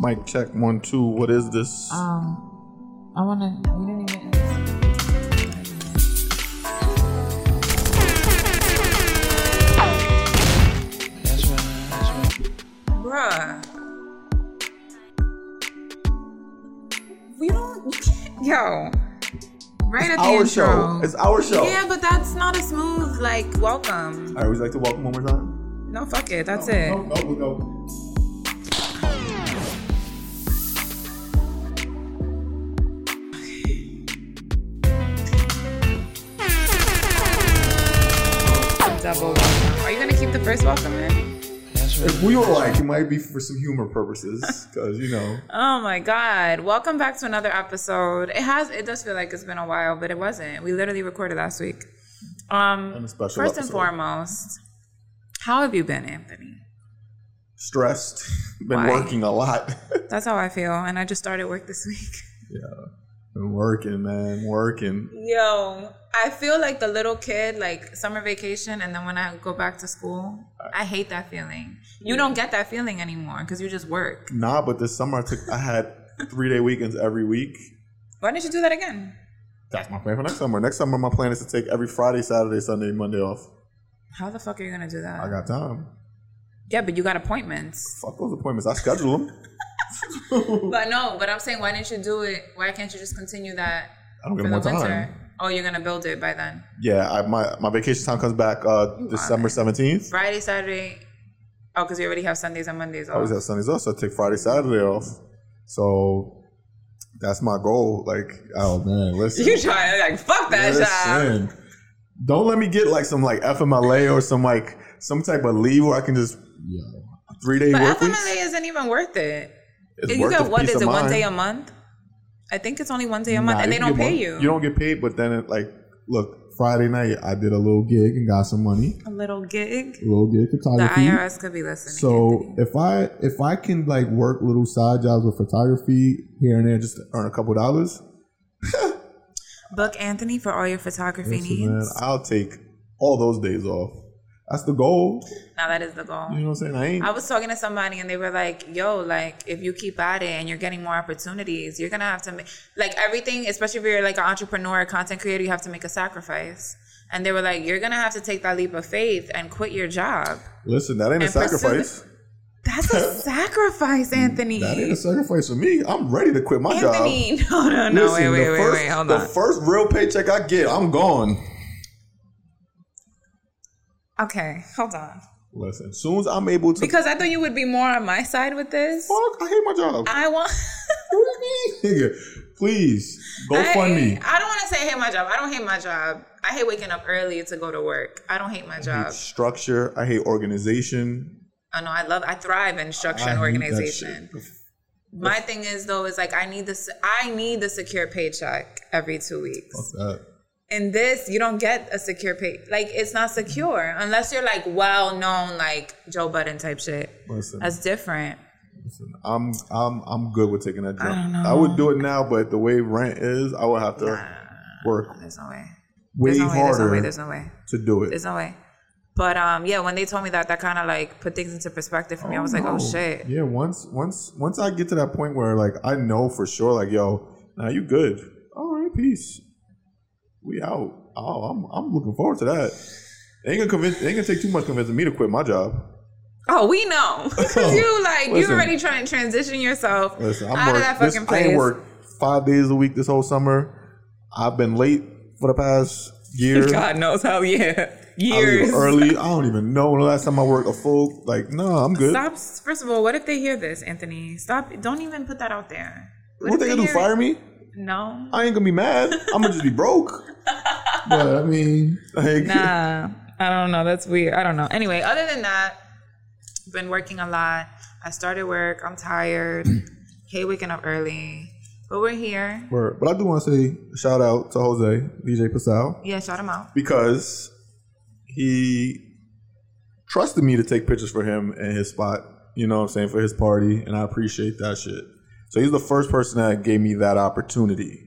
Mic check one two. What is this? Um, I wanna. We didn't even. That's right, that's right. Bruh. We don't. We can't. Yo. Right at the our intro. show. It's our show. Yeah, but that's not a smooth like welcome. I always like to welcome one more time. No, fuck it. That's no, it. No, no, we first welcome in? If we were like, it might be for some humor purposes, because you know. Oh my god. Welcome back to another episode. It has it does feel like it's been a while, but it wasn't. We literally recorded last week. Um On a special first and foremost, how have you been, Anthony? stressed. Been Why? working a lot. That's how I feel, and I just started work this week. yeah. Been working, man. Working. Yo, I feel like the little kid, like summer vacation, and then when I go back to school, I hate that feeling. You don't get that feeling anymore because you just work. Nah, but this summer I took I had three day weekends every week. Why didn't you do that again? That's my plan for next summer. Next summer my plan is to take every Friday, Saturday, Sunday, Monday off. How the fuck are you gonna do that? I got time. yeah, but you got appointments. Fuck those appointments. I schedule them. But no, but I'm saying, why didn't you do it? Why can't you just continue that I don't get the more winter? time. Oh, you're gonna build it by then. Yeah, I, my my vacation time comes back uh December seventeenth. Friday, Saturday. Oh, because you already have Sundays and Mondays I off. always have Sundays off, so I take Friday, Saturday off. So that's my goal. Like, oh man, listen. You trying like fuck that job? Don't let me get like some like FMLA or some like some type of leave where I can just you know, three day But work FMLA weeks. isn't even worth it. It's you worth get the what peace is of it? One mind. day a month? I think it's only one day a month, Nah, and they don't pay you. You don't get paid, but then it like look Friday night I did a little gig and got some money, a little gig. a little gig The photography. IRS could be listening. So if I if I can like work little side jobs with photography here and there just to earn a couple dollars, book Anthony for all your photography listen, man, needs. I'll take all those days off. That's the goal. now that is the goal. You know what I'm saying? I ain't I was talking to somebody and they were like, yo, like if you keep at it and you're getting more opportunities, you're gonna have to make like everything, especially if you're like an entrepreneur, a content creator, you have to make a sacrifice. And they were like, you're gonna have to take that leap of faith and quit your job. listen. That ain't a sacrifice. That's a sacrifice, mm, Anthony. That ain't a sacrifice for me. I'm ready to quit my job. Anthony, no, no, no, Listen, wait, wait, the wait, first, wait, hold the on. first real paycheck I get, I'm gone. Okay, hold on. Listen, as soon as I'm able to, Because I thought you would be more on my side with this. fuck, I hate my job. I want. What do you mean, nigga? Please, go fund me. I, I don't want to say I hate my job. I don't hate my job. I hate waking up early to go to work. I don't hate my I job. hate structure. I hate organization. Oh, I know I love. I thrive in structure I and organization. My thing is though is like I need this. I need the secure paycheck every two weeks. Fuck that. In this, you don't get a secure pay. Like it's not secure unless you're like well known, like Joe Budden type shit. Listen, That's different. listen. I'm I'm I'm good with taking that job. don't know. I would do it now, but the way rent is, I would have to work There's no way. way There's no way. There's no way. There's no way. to do it. There's no way. But um, yeah, when they told me that, that kind of like put things into perspective for me. I was like, oh shit. Yeah, once once once I get to that point where like I know for sure, like yo, now you good. All right, peace. We out. Oh, I'm I'm looking forward to that. It ain't gonna convince. It ain't gonna take too much convincing me to quit my job. Oh, we know because you like you already trying to transition yourself Listen, I'm out of work, that this, fucking I place. ain't worked five days a week this whole summer. I've been late for the past year. God knows how. Yeah, I years. early. I don't even know when the last time I worked a full. Like, no, I'm good. Stop. First of all, what if they hear this, Anthony? Stop. Don't even put that out there. What if they gonna do? Fire it? me? No. I ain't gonna be mad. I'm gonna just be broke. But I mean, like, Nah. I don't know. That's weird. I don't know. Anyway, other than that, been working a lot. I started work. I'm tired. Hate waking up early. But we're here. Word. But I do want to say shout out to Jose, DJ Pascal, Yeah, shout him out. because he trusted me to take pictures for him and his spot, you know what I'm saying, for his party. And I appreciate that shit. So he's the first person that gave me that opportunity.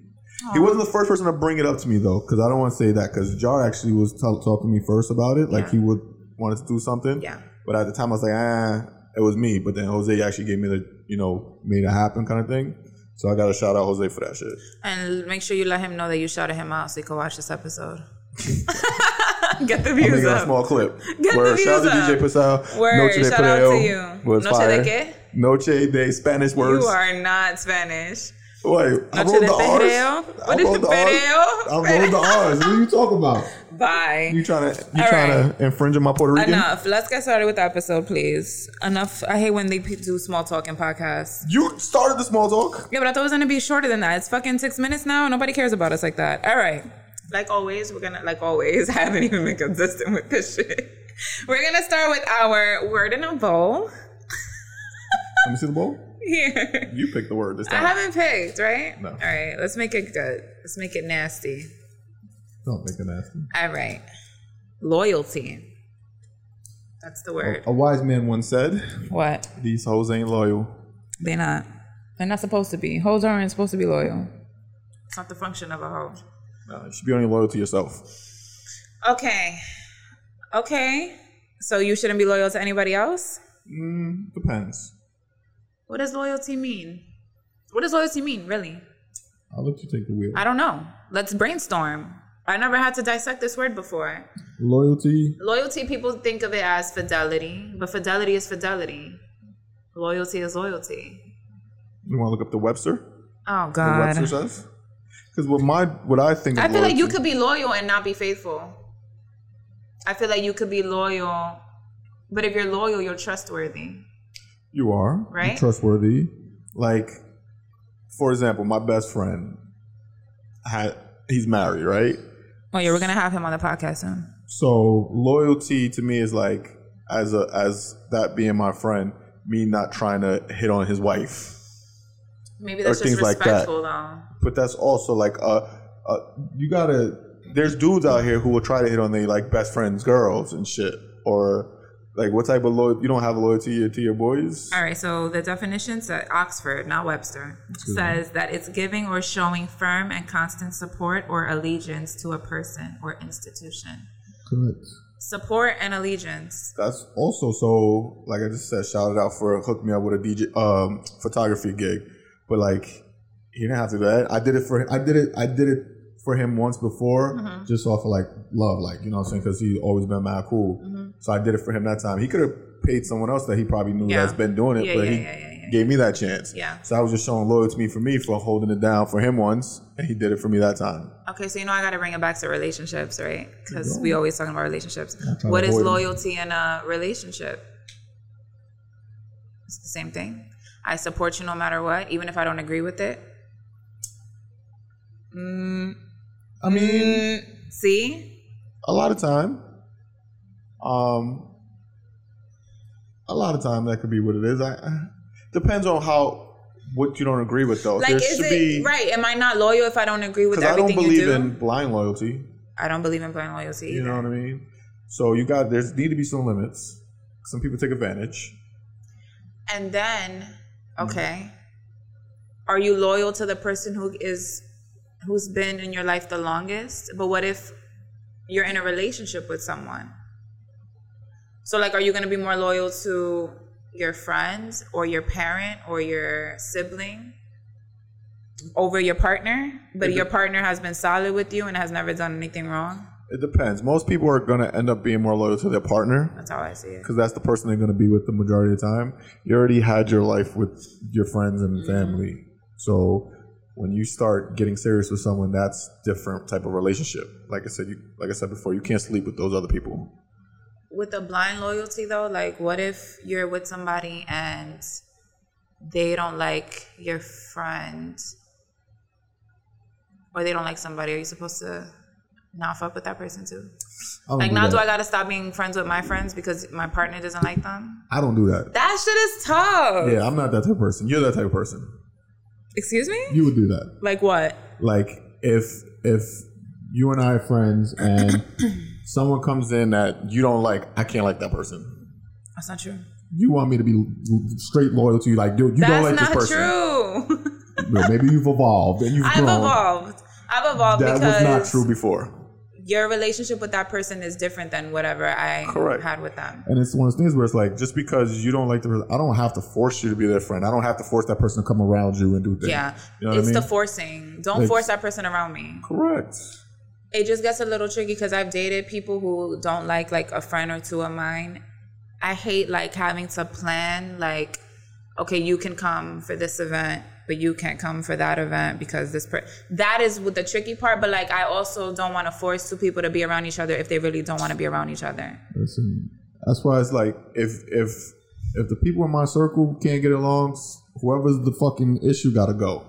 He wasn't the first person to bring it up to me though, because I don't want to say that because Jar actually was t- talking to me first about it, like Yeah. he would wanted to do something. Yeah. But at the time, I was like, ah, it was me. But then Jose actually gave me the, you know, made it happen kind of thing. So I got to shout out Jose for that shit. And make sure you let him know that you shouted him out so he can watch this episode. Get the views making a up. small clip. Get the Word. Shout out to DJ up. Pasal. Word. Noche de Shout out to you. Was Noche de fire. qué? Noche de Spanish words. You are not Spanish. Wait, I Noche rolled de the? R's. What I is rolled the? R's. I rolled the R's. What are you talking about? Bye. You trying to you All trying to infringe on my Puerto Rican? Enough. Let's get started with the episode, please. Enough. I hate when they do small talk in podcasts. You started the small talk. Yeah, but I thought it was gonna be shorter than that. It's fucking six minutes now. Nobody cares about us like that. All right. Like always, we're gonna like always. I haven't even been consistent with this shit. We're gonna start with our word in a bowl. Let me see the bowl. Here. You picked the word this time. I haven't picked, right? No. All right. Let's make it good. Let's make it nasty. Don't make it nasty. All right. Loyalty. That's the word. A wise man once said, What? "These hoes ain't loyal." They're not. They're not supposed to be. Hoes aren't supposed to be loyal. It's not the function of a hoe. No, you should be only loyal to yourself. Okay. Okay. So you shouldn't be loyal to anybody else? Mm, depends. What does loyalty mean? What does loyalty mean, really? I'll let you take the wheel. I don't know. Let's brainstorm. I never had to dissect this word before. Loyalty. Loyalty, people think of it as fidelity, but fidelity is fidelity. Loyalty is loyalty. You want to look up the Webster? Oh, God. The Webster says? Because what my what I think. Of I feel like you could be loyal and not be faithful. I feel like you could be loyal, but if you're loyal, you're trustworthy. You are You're Right? trustworthy. Like, for example, my best friend had he's married, right? Oh yeah, we're gonna have him on the podcast soon. So loyalty to me is like as a as that being my friend, me not trying to hit on his wife. Maybe that's Or just things like that. though. But that's also like uh, uh you gotta. There's dudes out here who will try to hit on their like best friends' girls and shit, or like what type of loyalty? You don't have a loyalty to your, boys. All right, so the definition at Oxford, not Webster, says that it's giving or showing firm and constant support or allegiance to a person or institution. Correct. Support and allegiance. That's also so like I just said, shout it out for hook me up with a DJ um photography gig. But like he didn't have to do that. I did it for him. I did it I did it for him once before, Mm-hmm. just off of like love, like you know what I'm saying, because he's always been mad cool. So I did it for him that time. He could have paid someone else that he probably knew Yeah. that's been doing it, Yeah, but yeah, he gave me that chance. Yeah. So I was just showing loyalty to me for me for holding it down for him once, and he did it for me that time. Okay, so you know I got to bring it back to relationships, right? Because we always talking about relationships. What is What to is avoid them. loyalty in a relationship? It's the same thing. I support you no matter what, even if I don't agree with it. I mean, See, a lot of time, um, a lot of time that could be what it is. I, I depends on how what you don't agree with though. like, there is should it be right? Am I not loyal if I don't agree with because I don't believe do? in blind loyalty. I don't believe in blind loyalty. You Either. know what I mean? So you got there's need to be some limits. Some people take advantage. And then, Mm-hmm. okay, are you loyal to the person who is who's been in your life the longest? But what if you're in a relationship with someone? So like are you going to be more loyal to your friends or your parent or your sibling over your partner, but your partner has been solid with you and has never done anything wrong? It depends. Most people are gonna end up being more loyal to their partner That's how I see it. because that's the person they're gonna be with the majority of the time. You already had your life with your friends and mm-hmm. family, so when you start getting serious with someone, that's different type of relationship. Like I said, you like I said before, you can't sleep with those other people. with the blind loyalty though like what if you're with somebody and they don't like your friend or they don't like somebody are you supposed to not fuck with that person too like now that. do i gotta stop being friends with my friends because my partner doesn't like them I don't do that. that shit is tough Yeah, I'm not that type of person. You're that type of person. excuse me You would do that. like what like if if you and I are friends and someone comes in that you don't like, I can't like that person. that's not true You want me to be straight loyal to you, like dude, you don't like this person. That's not true Well, maybe you've evolved and you've i've grown. evolved i've evolved That because was not true before. your relationship with that person is different than whatever I Correct. had with them. And it's one of those things where it's like, just because you don't like the, I don't have to force you to be their friend. I don't have to force that person to come around you and do things. Yeah, You know what it's I mean? the forcing. Don't Like- force that person around me. Correct. It just gets a little tricky because I've dated people who don't like like a friend or two of mine. I hate like having to plan like, okay, you can come for this event, but you can't come for that event because this per- that is the tricky part. But like, I also don't want to force two people to be around each other if they really don't want to be around each other. Listen, that's why it's like, if, if, if the people in my circle can't get along, whoever's the fucking issue got to go.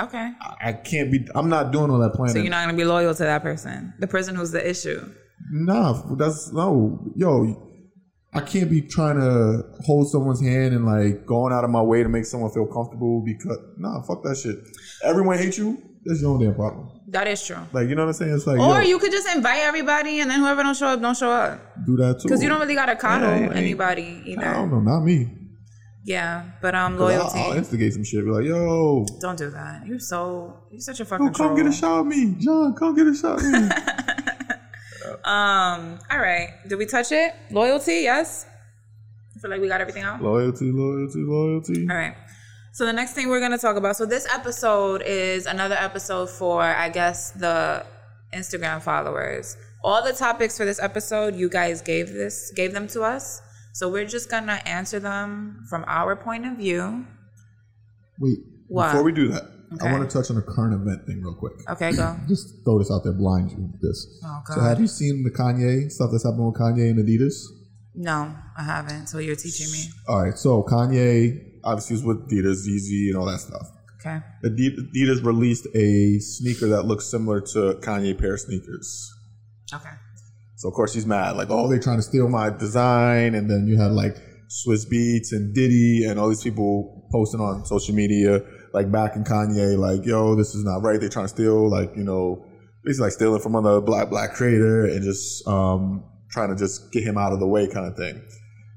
Okay, I can't be, I'm not doing all that planning. so you're not gonna be loyal to that person, the person who's the issue. Nah, that's no, yo. I can't be trying to hold someone's hand and like going out of my way to make someone feel comfortable because nah, fuck that shit. Everyone hates you. That's your own damn problem. That is true. Like you know what I'm saying? It's like Or yo, you could just invite everybody, and then whoever don't show up, don't show up. do that too. Because you don't really gotta coddle Yeah, anybody I either. don't know, not me. Yeah, but um, 'Cause I'll- loyalty. I'll, instigate some shit. Be like, yo, don't do that. You're so you're such a fucking yo, come troll. get a shot of me, John. Come get a shot of me. Um, all right. Did we touch it? Loyalty, yes. I feel like we got everything out. loyalty, loyalty, loyalty. All right. So the next thing we're gonna talk about. So this episode is another episode for I guess the Instagram followers. All the topics for this episode, you guys gave this gave them to us. So we're just gonna answer them from our point of view. Wait, What? before we do that, Okay. I want to touch on a current event thing real quick. Okay, go. Just throw this out there, blind you with this. Oh, God. So have you seen the Kanye stuff that's happened with Kanye and Adidas? No, I haven't. So you're teaching me. All right, so Kanye obviously is with Adidas, Yeezy, and all that stuff. Okay. Adi- Adidas released a sneaker that looks similar to Kanye pair of sneakers. Okay. So of course he's mad, like, oh, they're trying to steal my design, and then you had like Swizz Beatz and Diddy and all these people posting on social media, like backing Kanye, like, yo, this is not right. They're trying to steal, like, you know, basically like stealing from another black black creator and just um, trying to just get him out of the way, kind of thing.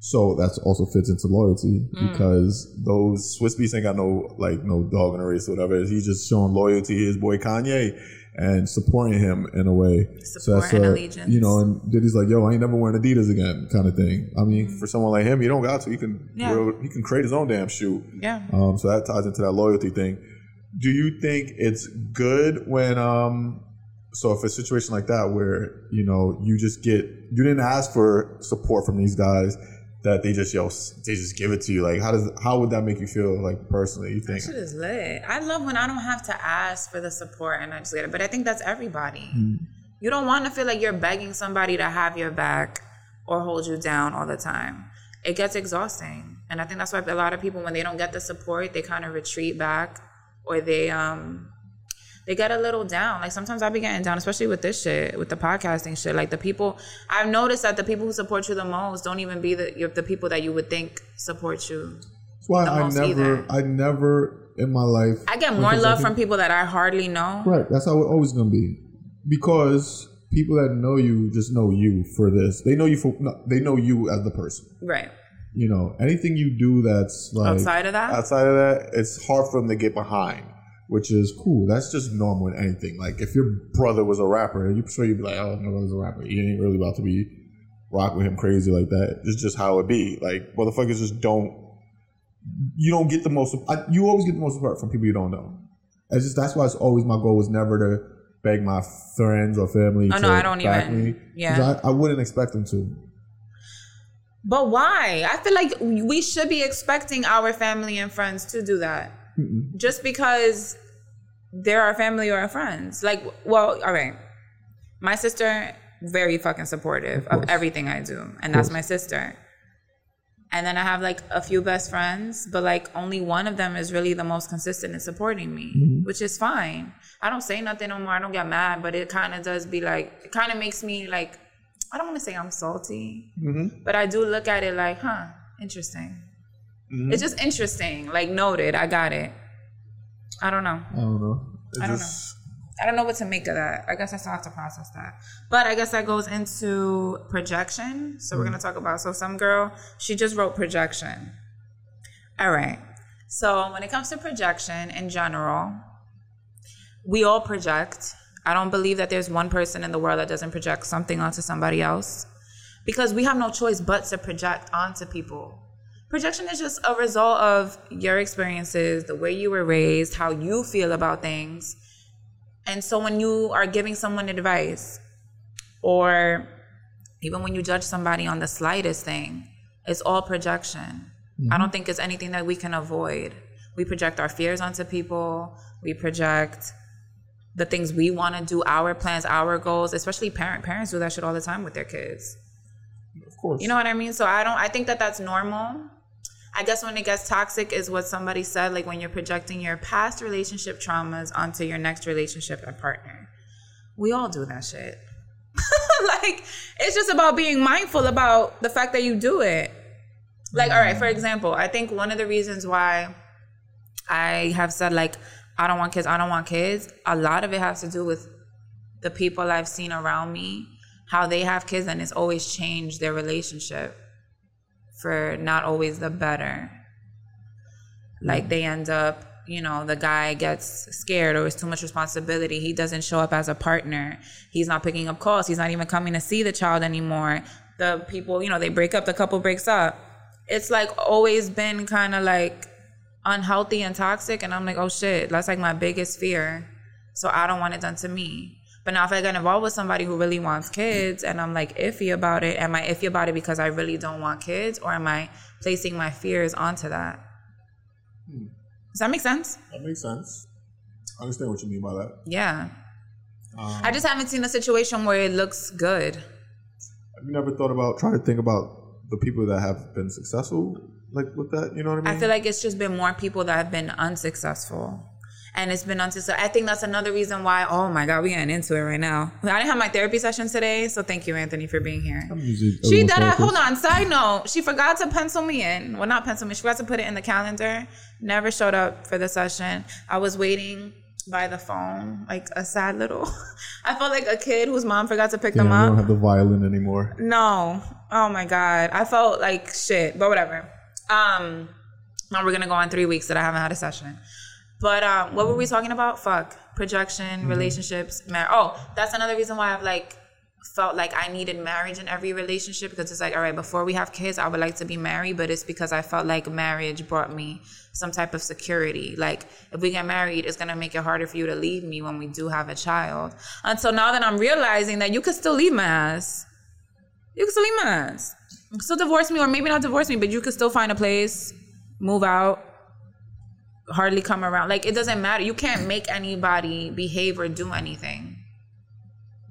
So that's also fits into loyalty because those Swizz Beatz ain't got no like no dog in the race or whatever. He's just showing loyalty to his boy Kanye and supporting him in a way. Support and allegiance. You know, and Diddy's like, "Yo, I ain't never wearing Adidas again," kind of thing. I mean, for someone like him, you don't got to. He can, Yeah. wear- he can create his own damn shoe. Yeah. Um, so that ties into that loyalty thing. Do you think it's good when um so if a situation like that where you know you just get you didn't ask for support from these guys that they just yo they just give it to you like how does how would that make you feel like personally you think Shit is lit. I love when I don't have to ask for the support and I just get it. But I think that's everybody. You don't want to feel like you're begging somebody to have your back or hold you down all the time. It gets exhausting. And I think that's why a lot of people when they don't get the support, they kind of retreat back or they um they get a little down. Like sometimes I be getting down, especially with this shit, with the podcasting shit. Like the people, I've noticed that the people who support you the most don't even be the you're the people that you would think support you. that's why the I most never either. I never in my life I get more love something- from people that I hardly know. Right. That's how it always gonna be. Because people that know you just know you for this. They know you for no, they know you as the person. Right. You know, anything you do that's like Outside of that? outside of that, it's hard for them to get behind. Which is cool. That's just normal in anything. Like if your brother was a rapper, you sure you'd be like, "Oh, my brother's a rapper." You ain't really about to be rock with him crazy like that. It's just how it be. Like motherfuckers just don't. You don't get the most. I, you always get the most support from people you don't know. It's just that's why it's always my goal was never to beg my friends or family. Oh, to no, I don't back even- Me, 'Cause yeah. I, I wouldn't expect them to. But why? I feel like we should be expecting our family and friends to do that. Just because they're our family or our friends. Like, well, all right. My sister, very fucking supportive of, course. everything I do. And that's my sister. And then I have like a few best friends, but like only one of them is really the most consistent in supporting me, mm-hmm. which is fine. I don't say nothing no more. I don't get mad, but it kind of does be like, it kind of makes me like, I don't want to say I'm salty, mm-hmm. but I do look at it like, huh, interesting. It's just interesting. Like noted, I got it. I don't know. I don't know. It I don't just, I don't know what to make of that. I guess I still have to process that. But I guess that goes into projection. So we're hmm. gonna talk about so some girl, she just wrote projection. All right. So when it comes to projection in general, we all project. I don't believe that there's one person in the world that doesn't project something onto somebody else because we have no choice but to project onto people. Projection is just a result of your experiences, the way you were raised, how you feel about things. And so when you are giving someone advice or even when you judge somebody on the slightest thing, it's all projection. I don't mm-hmm. think it's anything that we can avoid. We project our fears onto people, we project the things we want to do, our plans, our goals, especially parent parents do that shit all the time with their kids. Of course. You know what I mean? So I don't I think that that's normal. I guess when it gets toxic is what somebody said like when you're projecting your past relationship traumas onto your next relationship and partner. We all do that shit. like it's just about being mindful about the fact that you do it. Like all right, for example, I think one of the reasons why I have said like I don't want kids, I don't want kids, a lot of it has to do with the people I've seen around me, how they have kids and it's always changed their relationship for not always the better. Like they end up, you know, the guy gets scared or it's too much responsibility. He doesn't show up as a partner. He's not picking up calls. He's not even coming to see the child anymore. The people, you know, they break up, the couple breaks up. It's like always been kind of like unhealthy and toxic. And I'm like, oh shit, that's like my biggest fear. So I don't want it done to me. But now if I get involved with somebody who really wants kids and I'm like iffy about it, am I iffy about it because I really don't want kids or am I placing my fears onto that? Does that make sense? that makes sense. I understand what you mean by that. Yeah. Um, I just haven't seen a situation where it looks good. Have you never thought about trying to think about the people that have been successful, like with that? You know what I mean? I feel like it's just been more people that have been unsuccessful. And it's been unsuccessful. I think that's another reason why, oh my God, we're getting into it right now. I didn't have my therapy session today, so thank you, Anthony, for being here. I'm usually a She did. Hold on. Side note: She forgot to pencil me in. Well, not pencil me. She forgot to put it in the calendar. Never showed up for the session. I was waiting by the phone, like a sad little. I felt like a kid whose mom forgot to pick them we up. don't have the violin anymore. No. Oh my god. I felt like shit, but whatever. Um now we're gonna go on three weeks that I haven't had a session. But um what were we talking about? Fuck. Projection, relationships, mar- oh, that's another reason why I've like felt like I needed marriage in every relationship because it's like, all right, before we have kids, I would like to be married, but it's because I felt like marriage brought me some type of security. Like, if we get married, it's gonna make it harder for you to leave me when we do have a child. And so now that I'm realizing that you could still leave my ass, you could still leave my ass. Still divorce me, or maybe not divorce me, but you could still find a place, move out, hardly come around. Like it doesn't matter. You can't make anybody behave or do anything.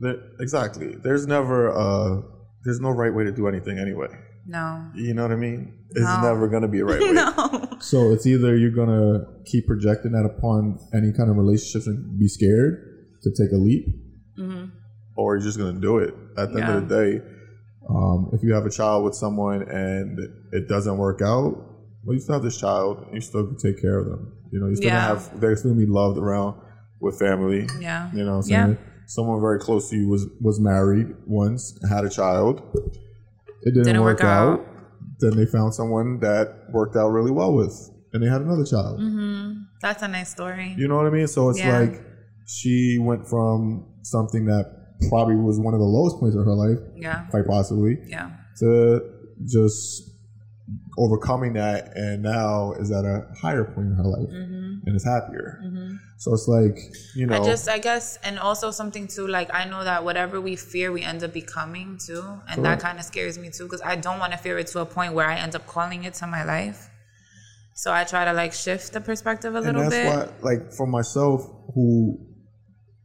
There- exactly. There's never uh there's no right way to do anything anyway. No. You know what I mean? It's No. never gonna be a right way. No. So it's either you're gonna keep projecting that upon any kind of relationships and be scared to take a leap, or you're just gonna do it. At the end of the day, um, if you have a child with someone and it doesn't work out, well, you still have this child. You still can take care of them. You know, you still Yeah. have they're still gonna be loved around with family. Yeah. You know, what I'm Yeah. saying someone very close to you was was married once, had a child. It didn't, Didn't work, work out. out. Then they found someone that worked out really well with, and they had another child. Mm-hmm. That's a nice story. You know what I mean? So it's Yeah. like she went from something that probably was one of the lowest points of her life, Yeah. quite possibly, Yeah. to just overcoming that, and now is at a higher point in her life and is happier. So it's like you know, Mm-hmm. I just, I guess, and also something too, like, I know that whatever we fear, we end up becoming too. And that kind of scares me too, because I don't want to fear it to a point where I end up calling it to my life. So I try to like shift the perspective a and little that's bit. why, like, for myself, who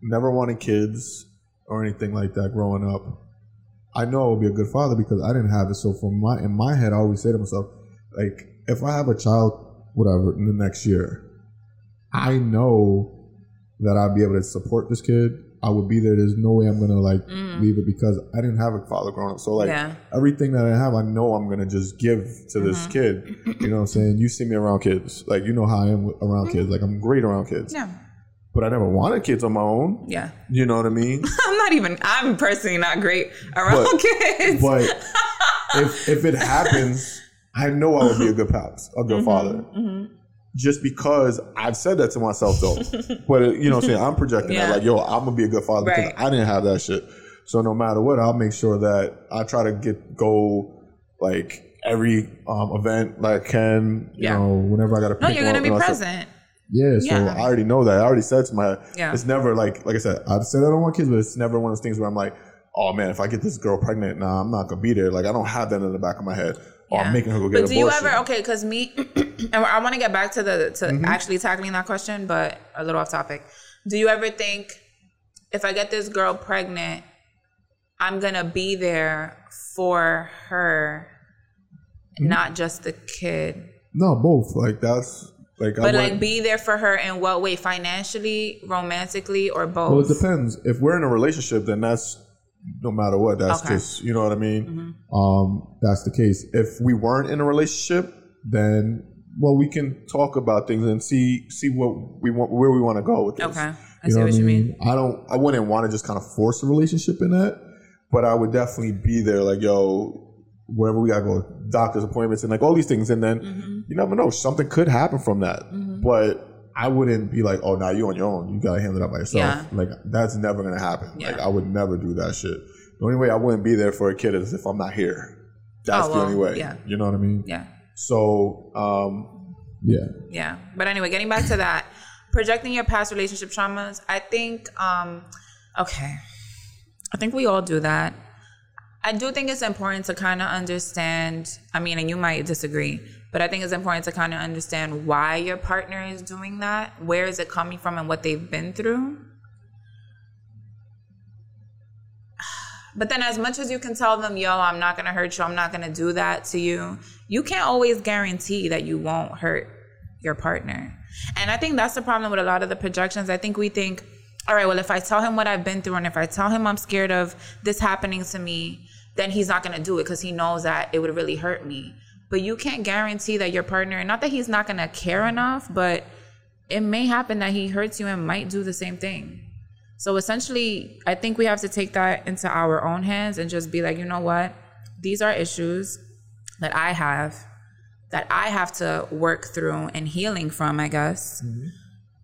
never wanted kids or anything like that growing up, I know I would be a good father because I didn't have it. So for my in my head, I always say to myself, like, if I have a child, whatever, in the next year, I know that I'll be able to support this kid. I would be there. There's no way I'm gonna like leave it because I didn't have a father growing up. So like Mm. Yeah. everything that I have, I know I'm gonna just give to Mm-hmm. this kid. You know what I'm saying? You see me around kids, like you know how I am around kids. Like I'm great around kids, yeah. but I never wanted kids on my own. Yeah. You know what I mean? I'm not even, I'm personally not great around But- kids. but if if it happens, I know I would be a good pops, a Mm-hmm. good father. just because I've said that to myself though. but uh, you know, what I'm saying I'm projecting Yeah. that like, yo, I'm gonna be a good father because I didn't have that shit. So no matter what, I'll make sure that I try to get go like every um, event that I can. You Yeah. know, whenever I got to. No, you're gonna be present. Yeah, so Yeah. I already know that. I already said to my, Yeah. it's never like, like I said, I've said I don't want kids, but it's never one of those things where I'm like, oh man, if I get this girl pregnant, nah, I'm not gonna be there. Like I don't have that in the back of my head. Or Yeah. I'm making her go get But do abortion. you ever okay? Because me, and I want to get back to the to Mm-hmm. actually tackling that question, but a little off topic. Do you ever think if I get this girl pregnant, I'm gonna be there for her, Mm-hmm. not just the kid, No, both. Like that's like. I but like be there for her in what way? Financially, romantically, or both? well, it depends. If we're in a relationship, then that's no matter what. That's Okay. Mm-hmm. just you know what I mean. Um, that's the case. If we weren't in a relationship, then well, we can talk about things and see see what we want, where we want to go with this. Okay, I You see know what you mean. I don't. I wouldn't want to just kind of force a relationship in that, but I would definitely be there. Like, yo, wherever we gotta go, doctor's appointments and like all these things, and then Mm-hmm. you never know, something could happen from that. But I wouldn't be like, oh, now you're on your own. You gotta handle that by yourself. Yeah. Like that's never gonna happen. Like I would never do that shit. The only way I wouldn't be there for a kid is if I'm not here. That's Oh, the only way. yeah. You know what I mean? Yeah. So, um, yeah. Yeah. But anyway, getting back to that, projecting your past relationship traumas, I think, um, okay, I think we all do that. I do think it's important to kind of understand, I mean, and you might disagree, but I think it's important to kind of understand why your partner is doing that. Where is it coming from and what they've been through? But then, as much as you can tell them, yo, I'm not gonna hurt you, I'm not gonna do that to you, you can't always guarantee that you won't hurt your partner. And I think that's the problem with a lot of the projections. I think we think, all right, well, if I tell him what I've been through and if I tell him I'm scared of this happening to me, then he's not gonna do it because he knows that it would really hurt me. But you can't guarantee that your partner, not that he's not gonna care enough, but it may happen that he hurts you and might do the same thing. So essentially, I think we have to take that into our own hands and just be like, you know what? These are issues that I have that I have to work through and healing from, I guess. Mm-hmm.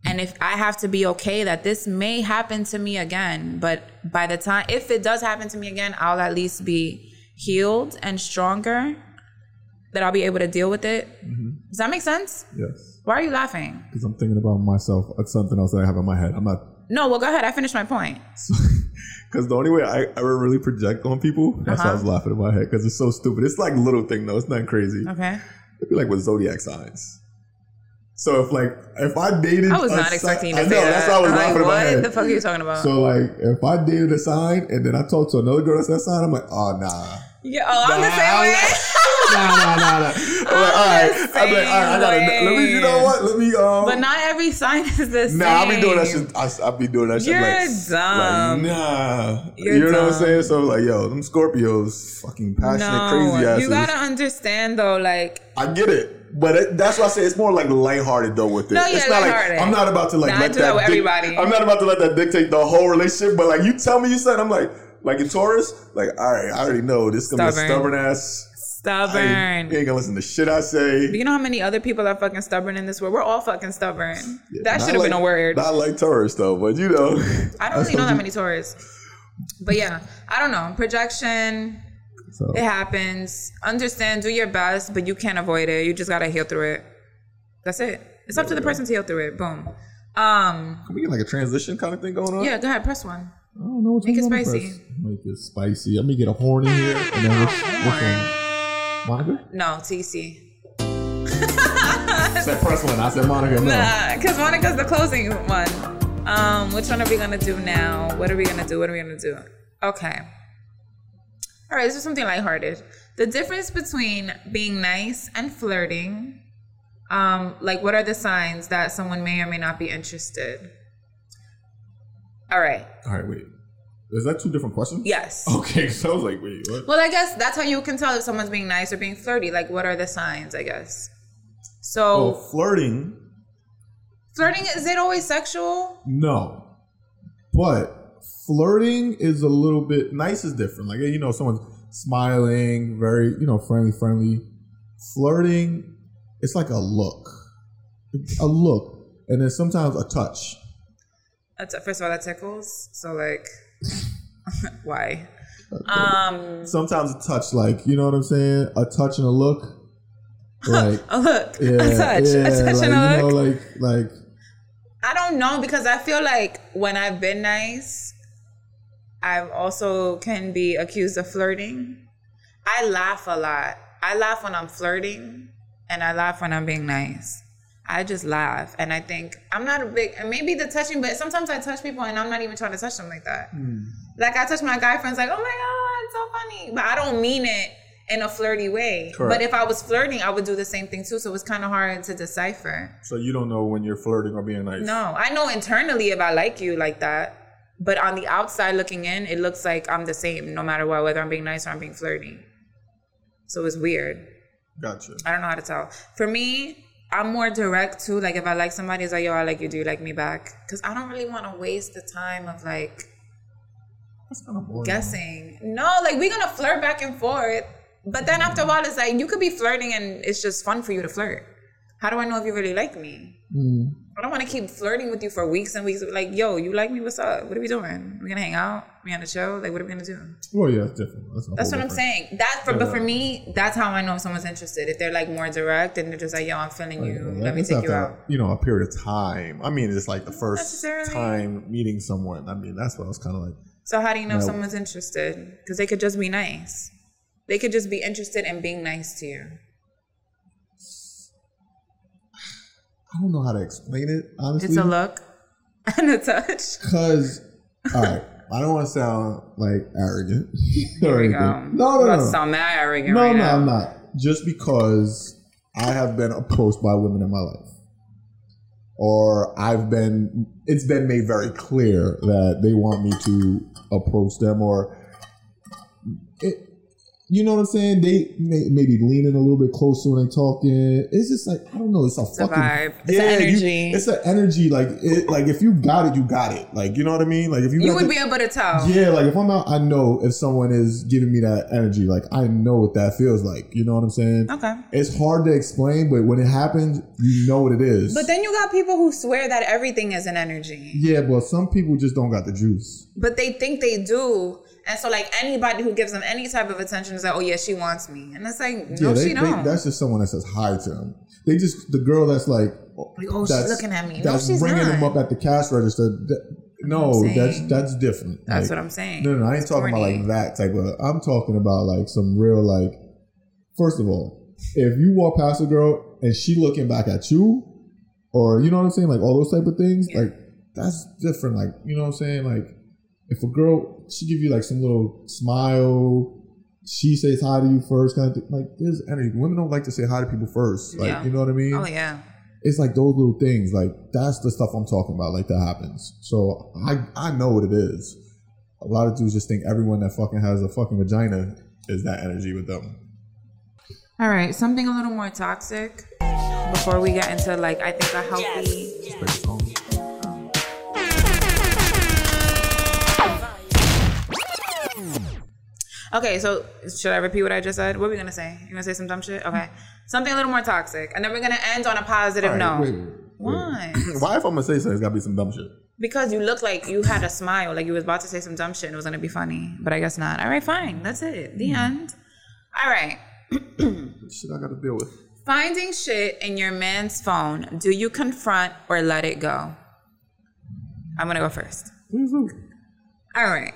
And if I have to be okay that this may happen to me again, but by the time, if it does happen to me again, I'll at least be healed and stronger, that I'll be able to deal with it. Does that make sense? Yes. Why are you laughing? Because I'm thinking about myself. That's something else that I have in my head. I'm not No, well, go ahead. I finished my point. Because the only way I ever really project on people, that's why I was Uh-huh. laughing in my head. Because it's so stupid. It's like little thing though. It's nothing crazy. Okay. It'd be like with zodiac signs. So if like if I dated, I was not expecting you I know that. that's why I was I'm laughing like, in my what head. the fuck are you talking about? So like if I dated a sign and then I talked to another girl that's that sign, I'm like, oh nah. Yeah, oh, I'm the same way. like- nah, nah, nah, nah. I'm like, all right. I'm like, all right, I gotta, same let me, you know way. what? Let me, um, but not every sign is the same. Nah, I'll be doing that shit. I, I'll be doing that shit. You're like, dumb. Like, nah. You're you know what I'm saying? So like, yo, them Scorpios, fucking passionate, No, crazy asses. you gotta understand though, like I get it. But it, that's why I say it's more like lighthearted though with it. No, yeah, it's not lighthearted. like I'm not about to like Nah, I let do that, that with dic- everybody. I'm not about to let that dictate the whole relationship. But like you tell me you said, I'm like like in Taurus, like all right, I already know this is gonna be a Stubborn. stubborn ass. I stubborn. ain't, you ain't gonna listen to shit I say. Do you know how many other people are fucking stubborn in this world? We're all fucking stubborn. that should have been a word. Not like Taurus though, but you know. I don't really know that many Taurus. But yeah, I don't know. Projection, So, it happens. Understand, do your best, but you can't avoid it. You just gotta heal through it. That's it. It's up to the person to heal through it. Boom. Um, can we get like a transition kind of thing going on? yeah, go ahead, press one. I don't know what's Make it spicy. Press. Make it spicy. Let me get a horn in here, and then which, which one? Monica? No, TC. said press one. I said Monica. No. Nah, because Monica's the closing one. Um, which one are we gonna do now? What are we gonna do? What are we gonna do? Okay. All right, this is something lighthearted. The difference between being nice and flirting. Um, like what are the signs that someone may or may not be interested? All right. All right, wait. Is that two different questions? Yes. Okay, so I was like, wait, what? Well, I guess that's how you can tell if someone's being nice or being flirty. Like, what are the signs? I guess. Oh, So, flirting? flirting is it always sexual? No. But flirting is a little bit nice is different. Like you know, someone's smiling, very, you know, friendly, friendly. Flirting, it's like a look. a look, and then sometimes a touch. That's, first of all, that tickles. So like, why? Um, Sometimes a touch, like you know what I'm saying, a touch and a look, like a look, yeah, a touch, yeah, a touch like, and a you know, look. like like I don't know because I feel like when I've been nice, I've also can be accused of flirting. I laugh a lot. I laugh when I'm flirting, and I laugh when I'm being nice. I just laugh, and I think I'm not a big. And maybe the touching, but sometimes I touch people, and I'm not even trying to touch them like that. Hmm. Like I touch my guy friends, like, oh my god, it's so funny, but I don't mean it in a flirty way. Correct. But if I was flirting, I would do the same thing too. So it's kind of hard to decipher. so you don't know when you're flirting or being nice. No, I know internally if I like you like that, but on the outside looking in, it looks like I'm the same no matter what, whether I'm being nice or I'm being flirty. So it's weird. Gotcha. I don't know how to tell. For me, I'm more direct too. Like if I like somebody, it's like, yo, I like you. Do you like me back? Because I don't really want to waste the time of like That's kind of guessing. No, like we're gonna flirt back and forth. But then after a while, it's like you could be flirting and it's just fun for you to flirt. How do I know if you really like me? Mm. I don't want to keep flirting with you for weeks and weeks. Like, yo, you like me? What's up? What are we doing? We gonna hang out? We on the show? Like, what are we gonna do? Well, yeah, it's different. That's, That's what I'm saying. That for, but for me, that's how I know if someone's interested. If they're like more direct and they're just like, yo, I'm feeling you. Like, Let me take you out. You know, a period of time. I mean, it's like the first time meeting someone. I mean, that's what I was kind of like. So how do you know if No. someone's interested? Because they could just be nice. They could just be interested in being nice to you. I don't know how to explain it honestly. It's a look and a touch. Cause, all right, I don't want to sound like arrogant. Here we go. No, no, no, no. sound mad arrogant No, right no, now. I'm not. Just because I have been approached by women in my life, or I've been, it's been made very clear that they want me to approach them, or you know what I'm saying? They may, maybe leaning a little bit closer when they're talking. It's just like I don't know. It's a a fucking vibe. It's an you- energy. it's an energy. Like it, like if you got it, you got it. Like you know what I mean? Like if you, You would the- be able to tell. yeah, like if I'm out, I know if someone is giving me that energy. Like I know what that feels like. You know what I'm saying? Okay. It's hard to explain, but when it happens, you know what it is. But then you got people who swear that everything is an energy. yeah, but some people just don't got the juice. But they think they do. And so like anybody who gives them any type of attention is like, oh yeah, she wants me. And it's like, no, yeah, they, she they- don't. that's just someone that says hi to them. They just the girl that's like, Like, oh, she's that's- looking at me. No, That's she's bringing not. them up at the cash register. No, that's that's different. That's Like, what I'm saying. No, no, I ain't It's talking about like that type of. I'm talking about like some real like. First of all, if you walk past a girl and she looking back at you, or you know what I'm saying, like all those type of things, Yeah. like that's different. Like you know what I'm saying, like if a girl she give you like some little smile, she says hi to you first, kind of thing. Like there's energy. Women don't like to say hi to people first. Like Yeah. you know what I mean? Oh yeah. it's like those little things like that's the stuff i'm talking about like that happens so i i know what it is a lot of dudes just think everyone that fucking has a fucking vagina is that energy with them All right, something a little more toxic before we get into like I think a healthy. Straight phone. Okay, so should I repeat what I just said? What are we gonna say? You gonna say some dumb shit? Okay, something a little more toxic, and then we're gonna end on a positive All right, note. wait, wait. Why? why if i'm gonna say something it's gotta be some dumb shit Because you look like you had a smile, like you was about to say some dumb shit and it was gonna be funny, but I guess not. All right, fine. That's it. The hmm. end. All right. shit i gotta deal with Finding shit in your man's phone. Do you confront or let it go? I'm gonna go first. All right.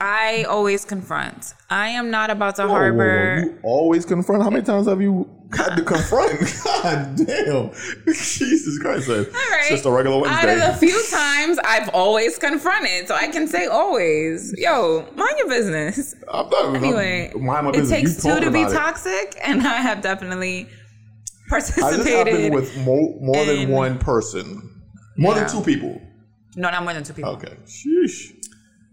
I always confront. I am not about to Whoa, whoa, whoa. harbor. you always confront how many times have you had to confront god damn jesus christ. All right. it's just a regular Wednesday. Out of the few times I've always confronted, so I can say always. Yo, mind your business. i'm not Anyway, I'm, mind my business. it takes You two to be it. toxic, and I have definitely participated. happened with more, more than one person? More Yeah. than two people? no, not more than two people. Okay. Sheesh.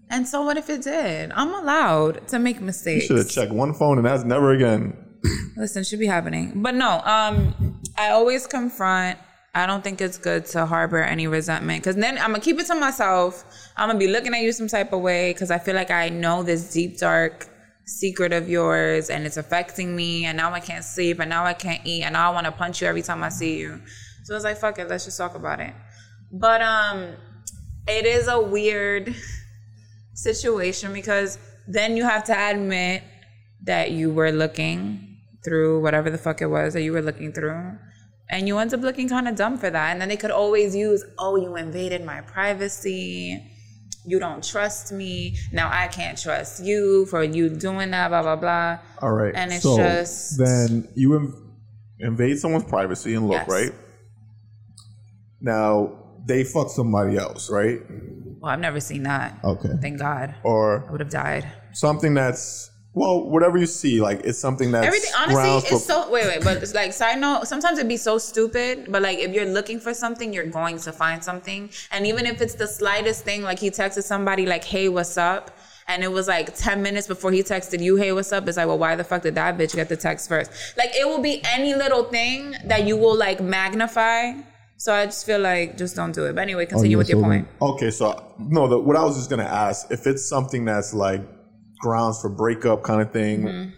And so, what if it did? I'm allowed to make mistakes. You should have checked one phone and that's never again. Listen, should be happening. But no, um, I always confront. I don't think it's good to harbor any resentment because then I'm gonna keep it to myself. I'm gonna be looking at you some type of way because I feel like I know this deep, dark secret of yours and it's affecting me. And now I can't sleep and now I can't eat and now I want to punch you every time I see you. So I was like, fuck it, let's just talk about it. But um, it is a weird situation because then you have to admit that you were looking through whatever the fuck it was that you were looking through. And you end up looking kind of dumb for that. And then they could always use, oh, you invaded my privacy. You don't trust me. Now I can't trust you for you doing that, blah, blah, blah. All right. And it's so just- then you inv- invade someone's privacy and look Yes. right. Now they fuck somebody else, right? Well, I've never seen that. Okay. Thank God. Or I would have died. something that's well, whatever you see, like it's something that's Everything honestly for- it's so wait wait but it's like side note sometimes it'd be so stupid but like if you're looking for something you're going to find something and even if it's the slightest thing like he texted somebody like hey what's up and it was like 10 minutes before he texted you hey what's up it's like well why the fuck did that bitch get the text first like it will be any little thing that you will like magnify so I just feel like just don't do it but anyway Oh, continue yeah, with your point Okay, so no, the, what I was just gonna ask if it's something that's like grounds for breakup kind of thing, Mm-hmm.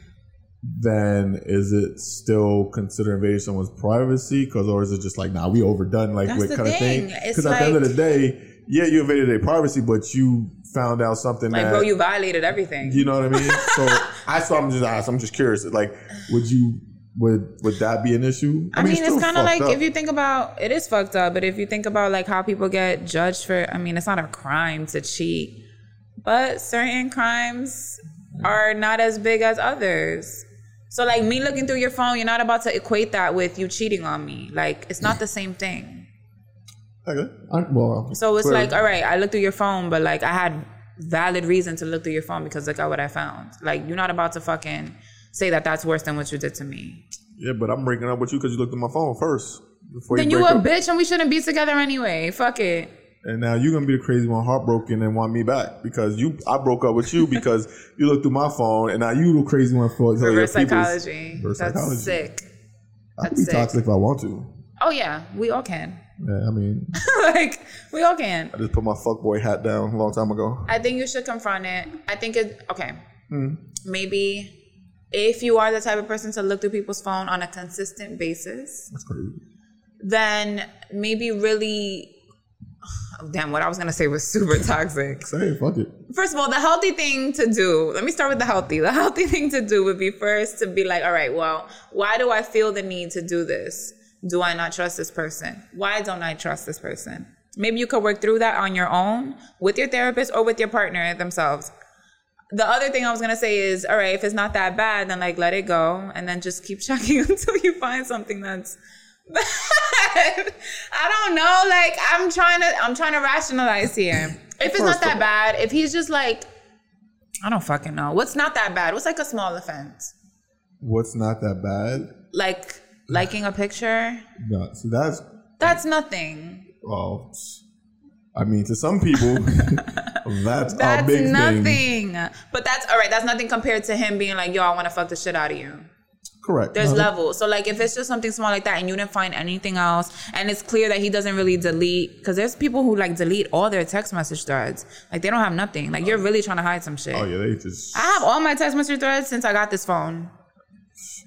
then is it still considered invading someone's privacy? Because or is it just like nah, we overdone like That's with kind of thing. thing? It's Because at the end of the day, yeah, you invaded their privacy, but you found out something like that bro you violated everything you know what I mean. so I so I'm just I'm just curious, like, would you would would that be an issue? I mean, still it's kind of like up. if you think about it is fucked up, but if you think about like how people get judged for, I mean, it's not a crime to cheat, but certain crimes are not as big as others. So like me looking through your phone, you're not about to equate that with you cheating on me. Like it's not the same thing. Okay. I, well, So it's clearly. like, all right, I looked through your phone, but like I had valid reason to look through your phone because look at what I found. Like you're not about to fucking say that that's worse than what you did to me. Yeah, but I'm breaking up with you because you looked at my phone first. Before Then you you a up. bitch and we shouldn't be together anyway. Fuck it. And now you're gonna be the crazy one, heartbroken, and want me back because you. I broke up with you because you looked through my phone, and now you the crazy one for Reverse psychology. Reverse That's psychology. sick. I can be sick. toxic if I want to. Oh yeah, we all can. Yeah, I mean, like we all can. I just put my fuckboy hat down a long time ago. I think you should confront it. I think it. Okay, Hmm. maybe if you are the type of person to look through people's phone on a consistent basis, then maybe really. Oh, damn, what I was gonna say was super toxic. Say, fuck it. First of all, the healthy thing to do, let me start with the healthy. The healthy thing to do would be first to be like, all right, well, why do I feel the need to do this? Do I not trust this person? Why don't I trust this person? Maybe you could work through that on your own with your therapist or with your partner themselves. The other thing I was gonna say is, all right, if it's not that bad, then like let it go and then just keep checking until you find something that's bad. I don't know. Like I'm trying to I'm trying to rationalize here. If it's not that bad, if he's just like I don't fucking know. What's not that bad? What's like a small offense? What's not that bad? Like liking a picture? No, so that's That's nothing. well. I mean, to some people, that's, That's big thing. nothing. But that's all right. That's nothing compared to him being like, yo, I want to fuck the shit out of you. Correct. There's No, levels. So like if it's just something small like that and you didn't find anything else and it's clear that he doesn't really delete because there's people who like delete all their text message threads. Like they don't have nothing. Like you're really trying to hide some shit. Oh yeah, they just. I have all my text message threads since I got this phone.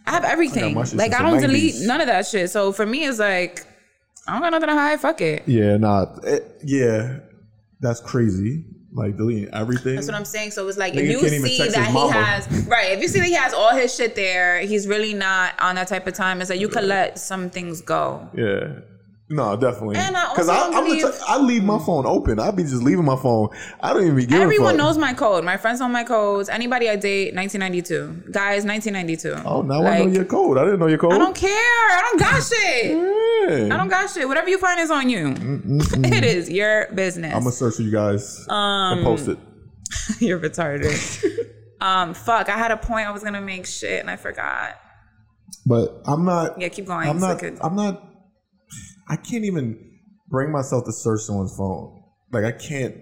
I have everything. shit like I don't delete none of that shit. So for me it's like I don't got nothing to hide. Fuck it. Yeah, nah. It, yeah, that's crazy. Like deleting everything. That's what I'm saying. So it's like Nigga if you see that he mama. has right, if you see that he has all his shit there, he's really not on that type of time. It's like you could let some things go. Yeah. No, definitely. And I Because I, I'm believe- t- I leave my phone open. I be just leaving my phone. I don't even be giving Everyone knows my code. My friends know my codes. Anybody I date, 1992. Guys, 1992. Oh, now I know your code. I didn't know your code. I don't care. I don't got shit. Yeah. I don't got shit. Whatever you find is on you. it is your business. I'm gonna search for you guys Um, and post it. You're retarded. um, fuck. I had a point I was gonna make shit and I forgot. But I'm not. Yeah, keep going. I'm not. I'm not. I can't even bring myself to search someone's phone. Like I can't.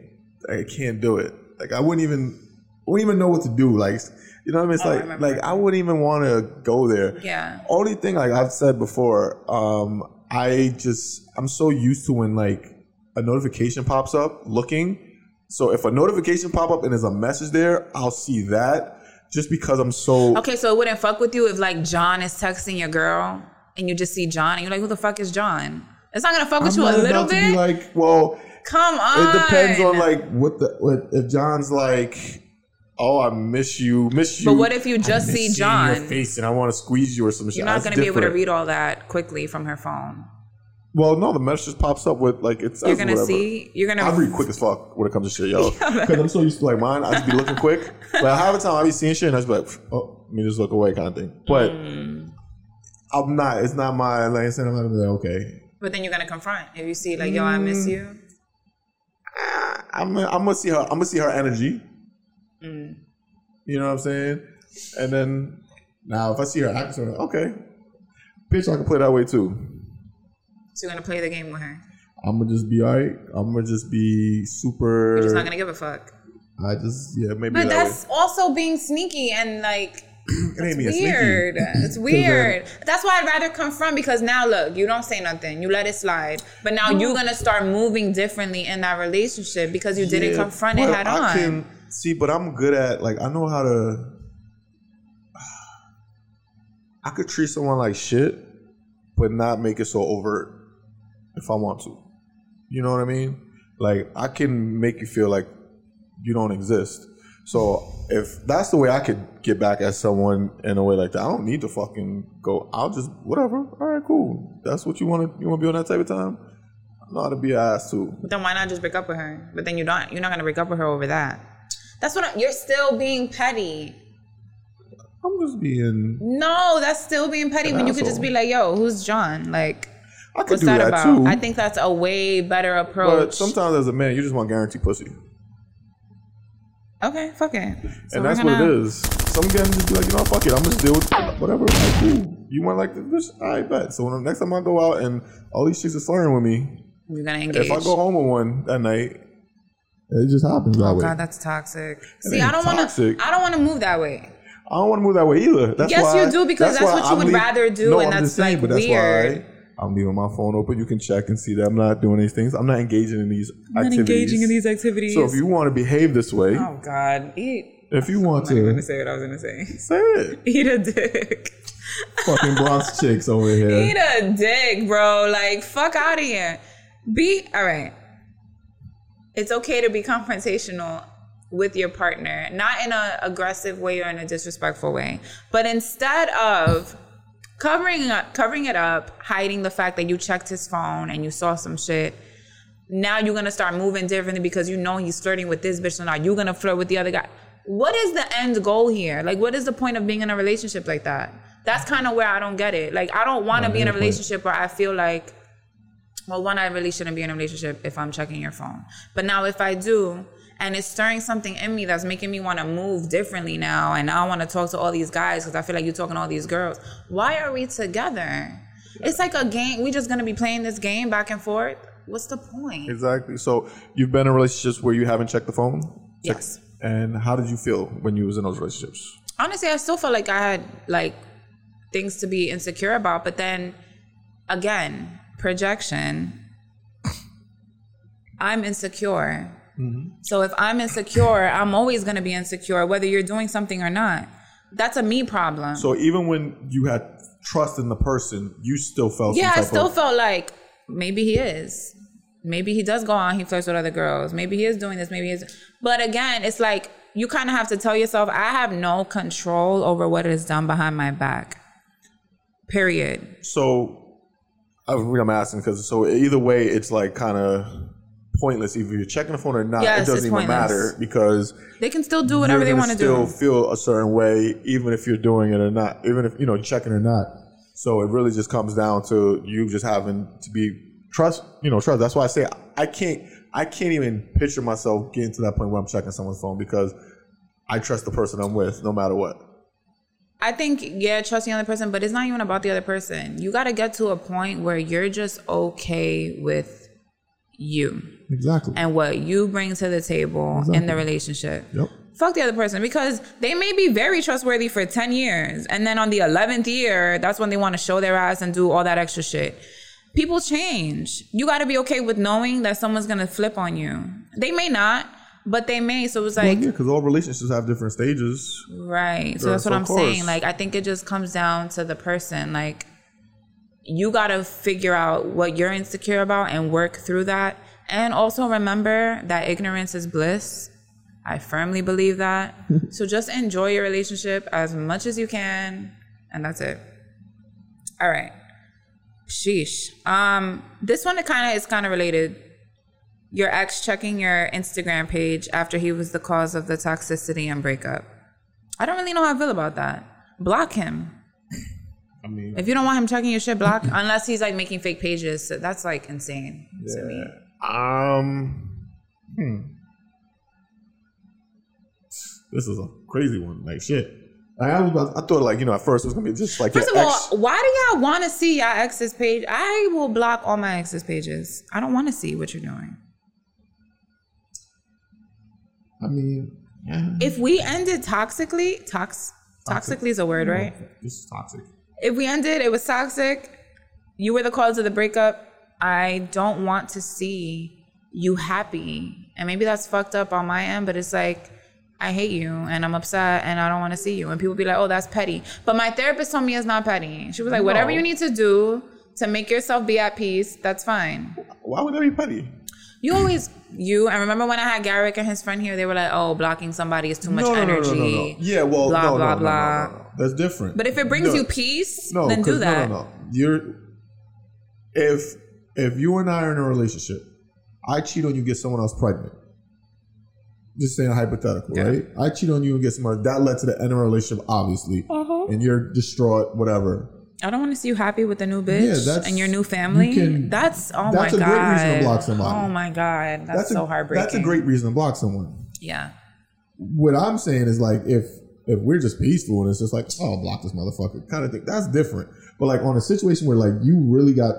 I can't do it. Like I wouldn't even. Wouldn't even know what to do. Like you know what I mean? It's Oh, like remember. like I wouldn't even want to go there. Yeah. only thing like I've said before, um, I just I'm so used to when like a notification pops up looking. So if a notification pop up and there's a message there, I'll see that just because I'm so Okay, so it wouldn't fuck with you if like John is texting your girl and you just see John and you're like, who the fuck is John? It's not gonna fuck with I'm you a little bit. be like, well, Come on. it depends on like what the what if John's like. Oh, I miss you, miss you. But what if you just see John? face and I want to squeeze you or some shit? You're not That's gonna be able to read all that quickly from her phone. Well, no, the message just pops up with like it's. You're gonna see. You're gonna. I read quick as fuck when it comes to shit, yo. Because I'm so used to like mine. I just be looking quick. Like half the time I be seeing shit and I just be like, oh, let me just look away kind of thing. But Mm. I'm not. It's not my. Like I said, I'm not like, okay. But then you're gonna confront if you see like, yo, I miss Mm. you. I'm. Gonna, I'm gonna see her. I'm gonna see her energy. Mm. You know what I'm saying? And then now, if I see her acting, okay, bitch, I can play that way too. So you're gonna play the game with her. I'm gonna just be alright. I'm gonna just be super. You're just not gonna give a fuck. I just yeah maybe But that that's also being sneaky and like way. It ain't being weird. It's weird. That's why I'd rather confront because now look, you don't say nothing. You let it slide. But now you're gonna start moving differently in that relationship because you didn't Yeah, confront it head I on. Can, see, but I'm good at like I know how to. I could treat someone like shit, but not make it so overt if I want to. You know what I mean? Like I can make you feel like you don't exist. So if that's the way I could get back at someone in a way like that, I don't need to fucking go. I'll just whatever. All right, cool. That's what you want to. You want to be on that type of time. I know how to be an ass too. But then why not just break up with her? But then you don't. You're not gonna break up with her over that. That's what I'm, you're still being petty. I'm just being. No, that's still being petty when you could just be like, "Yo, who's John?" Like, I could what's do that, that, about? too. I think that's a way better approach. But sometimes as a man, you just want guaranteed pussy, okay, fuck it. So and that's what gonna- it is. Some guys just be like, you know, fuck it, I'm just deal with whatever. Like, cool. You want like this? I bet. So when the next time I go out and all these chicks are flirting with me, You're gonna engage. if I go home with one that night, it just happens that oh way. god, that's toxic. See, I don't want to. toxic. I don't want to move that way. I don't want to move that way either. That's Yes, why, you do, because that's why what you I'm would leave- rather do, No, and I'm that's, saying, like, that's weird. Why I'm leaving my phone open. You can check and see that I'm not doing these things. I'm not engaging in these I'm not activities. engaging in these activities. So if you want to behave this way, oh god, eat. if you want I'm not to gonna say what I was gonna say. say it, Eat a dick. fucking Bronx chicks over here. Eat a dick, bro. Like, fuck out of here. Be all right. It's okay to be confrontational with your partner, not in an aggressive way or in a disrespectful way, but instead of covering up, covering it up, hiding the fact that you checked his phone and you saw some shit. Now you're gonna start moving differently because you know he's flirting with this bitch, so now you're gonna flirt with the other guy. What is the end goal here? Like, what is the point of being in a relationship like that? That's kind of where I don't get it. Like, I don't want to be in a relationship where I feel like, well, one, I really shouldn't be in a relationship if I'm checking your phone. But now, if I do, and it's stirring something in me that's making me want to move differently now, and I want to talk to all these guys because I feel like you're talking to all these girls. Why are we together? It's like a game. We're just gonna be playing this game back and forth. What's the point? Exactly. So you've been in relationships where you haven't checked the phone. Check- Yes. And how did you feel when you was in those relationships? honestly, I still felt like I had like things to be insecure about, but then again, projection. I'm insecure. Mm-hmm. So if I'm insecure, I'm always going to be insecure, whether you're doing something or not. That's a me problem. So even when you had trust in the person, you still felt yeah, I still of, felt like maybe he is. Maybe he does go on, he flirts with other girls. Maybe he is doing this, maybe he is. But again, it's like you kind of have to tell yourself, I have no control over what is done behind my back. Period. So I'm asking because so either way, it's like kind of pointless. If you're checking the phone or not, Yes, it doesn't even matter because They can still do whatever they want to still do. feel a certain way, even if you're doing it or not, even if you know checking or not. So it really just comes down to you just having to be trust. You know, trust. That's why I say I can't. I can't even picture myself getting to that point where I'm checking someone's phone because I trust the person I'm with, no matter what. I think, yeah, trust the other person, but it's not even about the other person. You got to get to a point where you're just okay with you Exactly. and what you bring to the table in the relationship. Yep. Fuck the other person because they may be very trustworthy for 10 years. And then on the 11th year, that's when they want to show their ass and do all that extra shit. People change. You got to be okay with knowing that someone's going to flip on you. They may not, but they may. So it's Well, like, yeah, because all relationships have different stages. Right. So that's what I'm course. saying. Like I think it just comes down to the person. Like you got to figure out what you're insecure about and work through that. And also remember that ignorance is bliss. I firmly believe that. so just enjoy your relationship as much as you can, and that's it. All right. Sheesh. Um, this one kind of is kind of related. Your ex checking your Instagram page after he was the cause of the toxicity and breakup. I don't really know how I feel about that. Block him. I mean, If you don't want him checking your shit, block. Unless he's like making fake pages. So that's like insane to me. Um, hmm. This is a crazy one. Like shit. Like, I was about, I thought like you know at first it was gonna be just like First of your all, why do y'all want to see your ex's page? I will block all my ex's pages. I don't want to see what you're doing. I mean, yeah. If we ended toxically, tox, toxically is a word, right? This is toxic. If we ended, it was toxic. You were the cause of the breakup. I don't want to see you happy. And maybe that's fucked up on my end, but it's like, I hate you and I'm upset and I don't want to see you. And people be like, oh, that's petty. But my therapist told me it's not petty. She was like, whatever you need to do to make yourself be at peace, that's fine. Why would that be petty? You always, you, I remember when I had Garrick and his friend here, they were like, oh, blocking somebody is too much no, no, energy. No, no, no, no. Yeah, well, blah, no, blah, no, no, blah. No, no, no. That's different. But if it brings No. you peace, No, then do that. No, no, no. You're if if you and I are in a relationship, I cheat on you, get someone else pregnant. Just saying hypothetical, Yeah. right? I cheat on you and get someone that led to the end of a relationship, obviously, Uh-huh. and you're distraught, whatever. I don't want to see you happy with the new Yeah, bitch that's- and your new family. you can- that's oh that's my a god. great reason to block somebody. Oh my god, that's, a, so heartbreaking. That's a great reason to block someone. Yeah, What I'm saying is like if if we're just peaceful and it's just like oh block this motherfucker kind of thing, that's different. But like on a situation where like you really got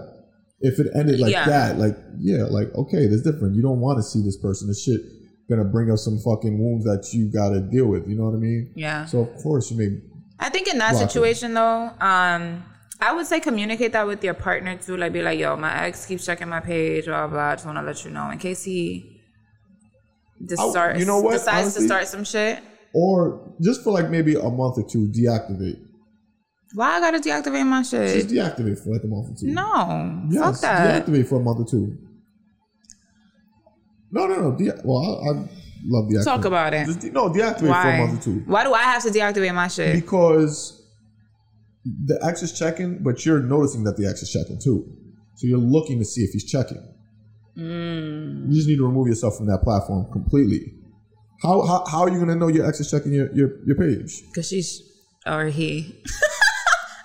if it ended like Yeah. that, like yeah, like okay, that's different. You don't want to see this person. This shit gonna bring up some fucking wounds that you gotta deal with. You know what I mean? yeah. So of course you may I think in that Block it. situation though, um, I would say communicate that with your partner too. Like be like, yo, my ex keeps checking my page, blah blah. I just want to let you know in case he I- starts, you know what, decides honestly- to start some shit. or just for like maybe a month or two deactivate. Why I gotta deactivate my Just shit? deactivate for like a month or two. No, Yes, fuck that. deactivate for a month or two. No, no, no. De- well, I, I love deactivate. Talk about it. Just de- no, deactivate for a month or two. Why do I have to deactivate my shit? because the ex is checking, but you're noticing that the ex is checking too. So you're looking to see if he's checking. Mm. You just need to remove yourself from that platform completely. How how, how are you going to know your ex is checking your, your, your page? Because she's, or he.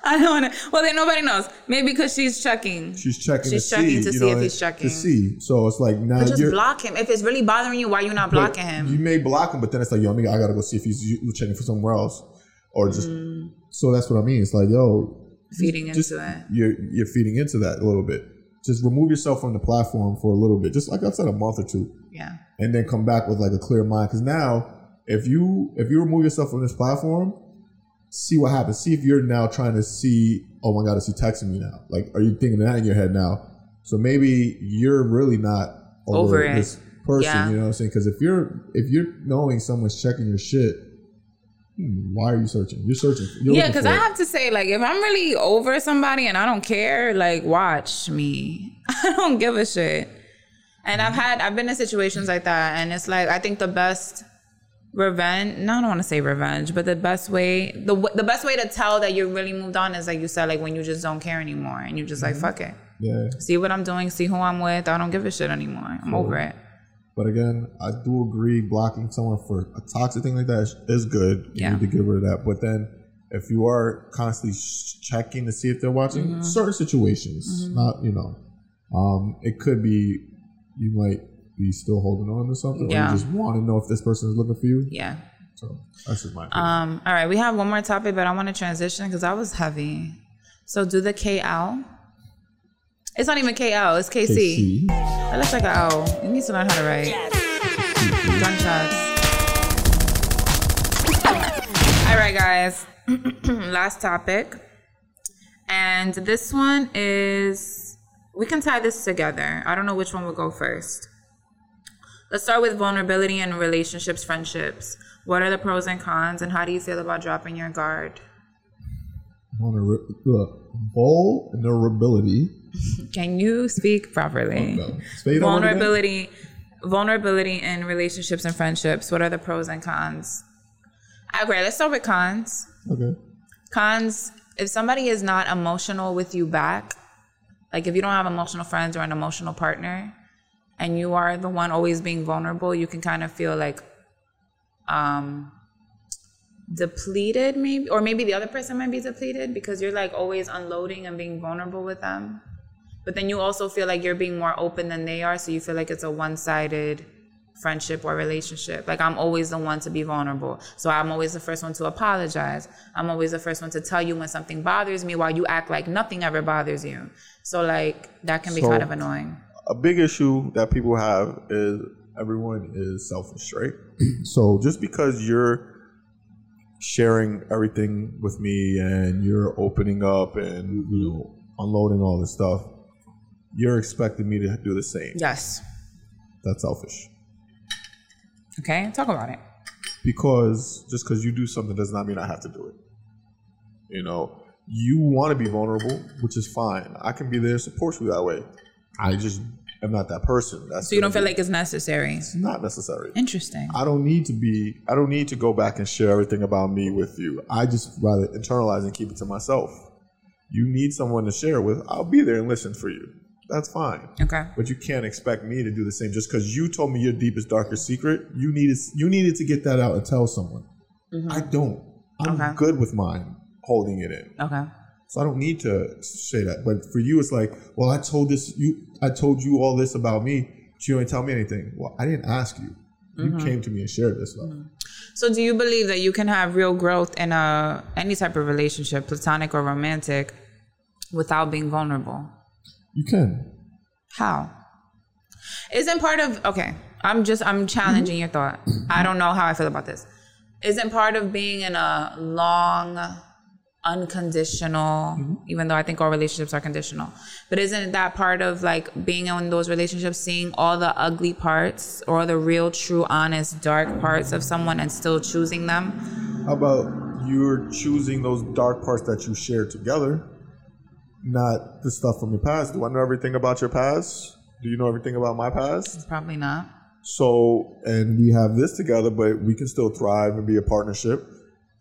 I don't want to. Well, then nobody knows. Maybe because she's checking. She's checking She's to checking see, to see know, if he's checking. To see. So it's like now just block him. If it's really bothering you, why you not blocking him? You may block him, but then it's like, yo, I, mean, I got to go see if he's checking for somewhere else, or just. So that's what I mean. It's like, yo, Mm. Feeding just- into it. You're you're feeding into that a little bit. Just remove yourself from the platform for a little bit, just like I said, a month or two, Yeah. and then come back with like a clear mind. Because now, if you if you remove yourself from this platform, see what happens. See if you're now trying to see. Oh my God, is he texting me now? Like, are you thinking that in your head now? So maybe you're really not over, Over it. this person. Yeah. You know what I'm saying? Because if you're if you're knowing someone's checking your shit, hmm, why are you searching? You're searching. You're Yeah, because I have to say, like, if I'm really over somebody and I don't care, like, watch me. I don't give a shit. And I've had, I've been in situations like that, and it's like, I think the best revenge, no, I don't want to say revenge, but the best way, the the best way to tell that you really moved on is like you said, like when you just don't care anymore, and you're just like, fuck it. yeah. See what I'm doing, see who I'm with. I don't give a shit anymore. I'm over it. But again, I do agree blocking someone for a toxic thing like that is, is good. You Yeah. need to get rid of that. But then if you are constantly sh- checking to see if they're watching Mm-hmm. certain situations, not, you know, um, it could be you might be still holding on to something or Yeah. you just want to know if this person is looking for you. Yeah. So that's just my opinion. Um, all right, we have one more topic, but I want to transition because I was heavy. So do the KL. It's not even KL, it's KC. KC. That looks like an L. You need to learn how to write. Gunshots. All right, guys. Last topic. And this one is, we can tie this together. I don't know which one will go first. Let's start with vulnerability in relationships, friendships. What are the pros and cons, and how do you feel about dropping your guard? Vulner- uh, vulnerability. Can you speak properly? No. It again? vulnerability vulnerability in relationships and friendships what are the pros and cons okay let's start with cons Okay. cons if somebody is not emotional with you back like if you don't have emotional friends or an emotional partner and you are the one always being vulnerable you can kind of feel like um depleted maybe or maybe the other person might be depleted because you're like always unloading and being vulnerable with them. But then you also feel like you're being more open than they are so you feel like it's a one-sided friendship or relationship. Like i'm always the one to be vulnerable. So i'm always the first one to apologize. I'm always the first one to tell you when something bothers me while you act like nothing ever bothers you. So like that can be So- kind of annoying a big issue that people have is everyone is selfish, right? so just because you're sharing everything with me and you're opening up and you know unloading all this stuff, you're expecting me to do the same. yes That's selfish. okay talk about it Because just because you do something does not mean I have to do it. You know, you want to be vulnerable, which is fine. I can be there to support you that way. I just am not that person. That's so you don't feel be- like it's necessary it's not necessary. interesting I don't need to be. I don't need to go back and share everything about me with you. I just rather internalize and keep it to myself. You need someone to share with. I'll be there and listen for you. That's fine. okay But you can't expect me to do the same just because you told me your deepest, darkest secret. You needed you needed to get that out and tell someone. Mm-hmm. I don't. I'm Okay. good with mine holding it in. okay So I don't need to say that. But for you, it's like, well, I told this you. I told you all this about me. But you didn't tell me anything. Well, I didn't ask you. You mm-hmm. came to me and shared this stuff. Mm-hmm. So do you believe that you can have real growth in a any type of relationship, platonic or romantic, without being vulnerable? You can. How? Isn't part of okay, I'm just I'm challenging your thought. Mm-hmm. I don't know how I feel about this. Isn't part of being in a long unconditional mm-hmm. even though I think all relationships are conditional. But isn't that part of like being in those relationships seeing all the ugly parts or the real true honest dark parts of someone and still choosing them? How about you're choosing those dark parts that you share together, not the stuff from your past? Do I know everything about your past? Do you know everything about my past? Probably not. So, and we have this together, but we can still thrive and be a partnership.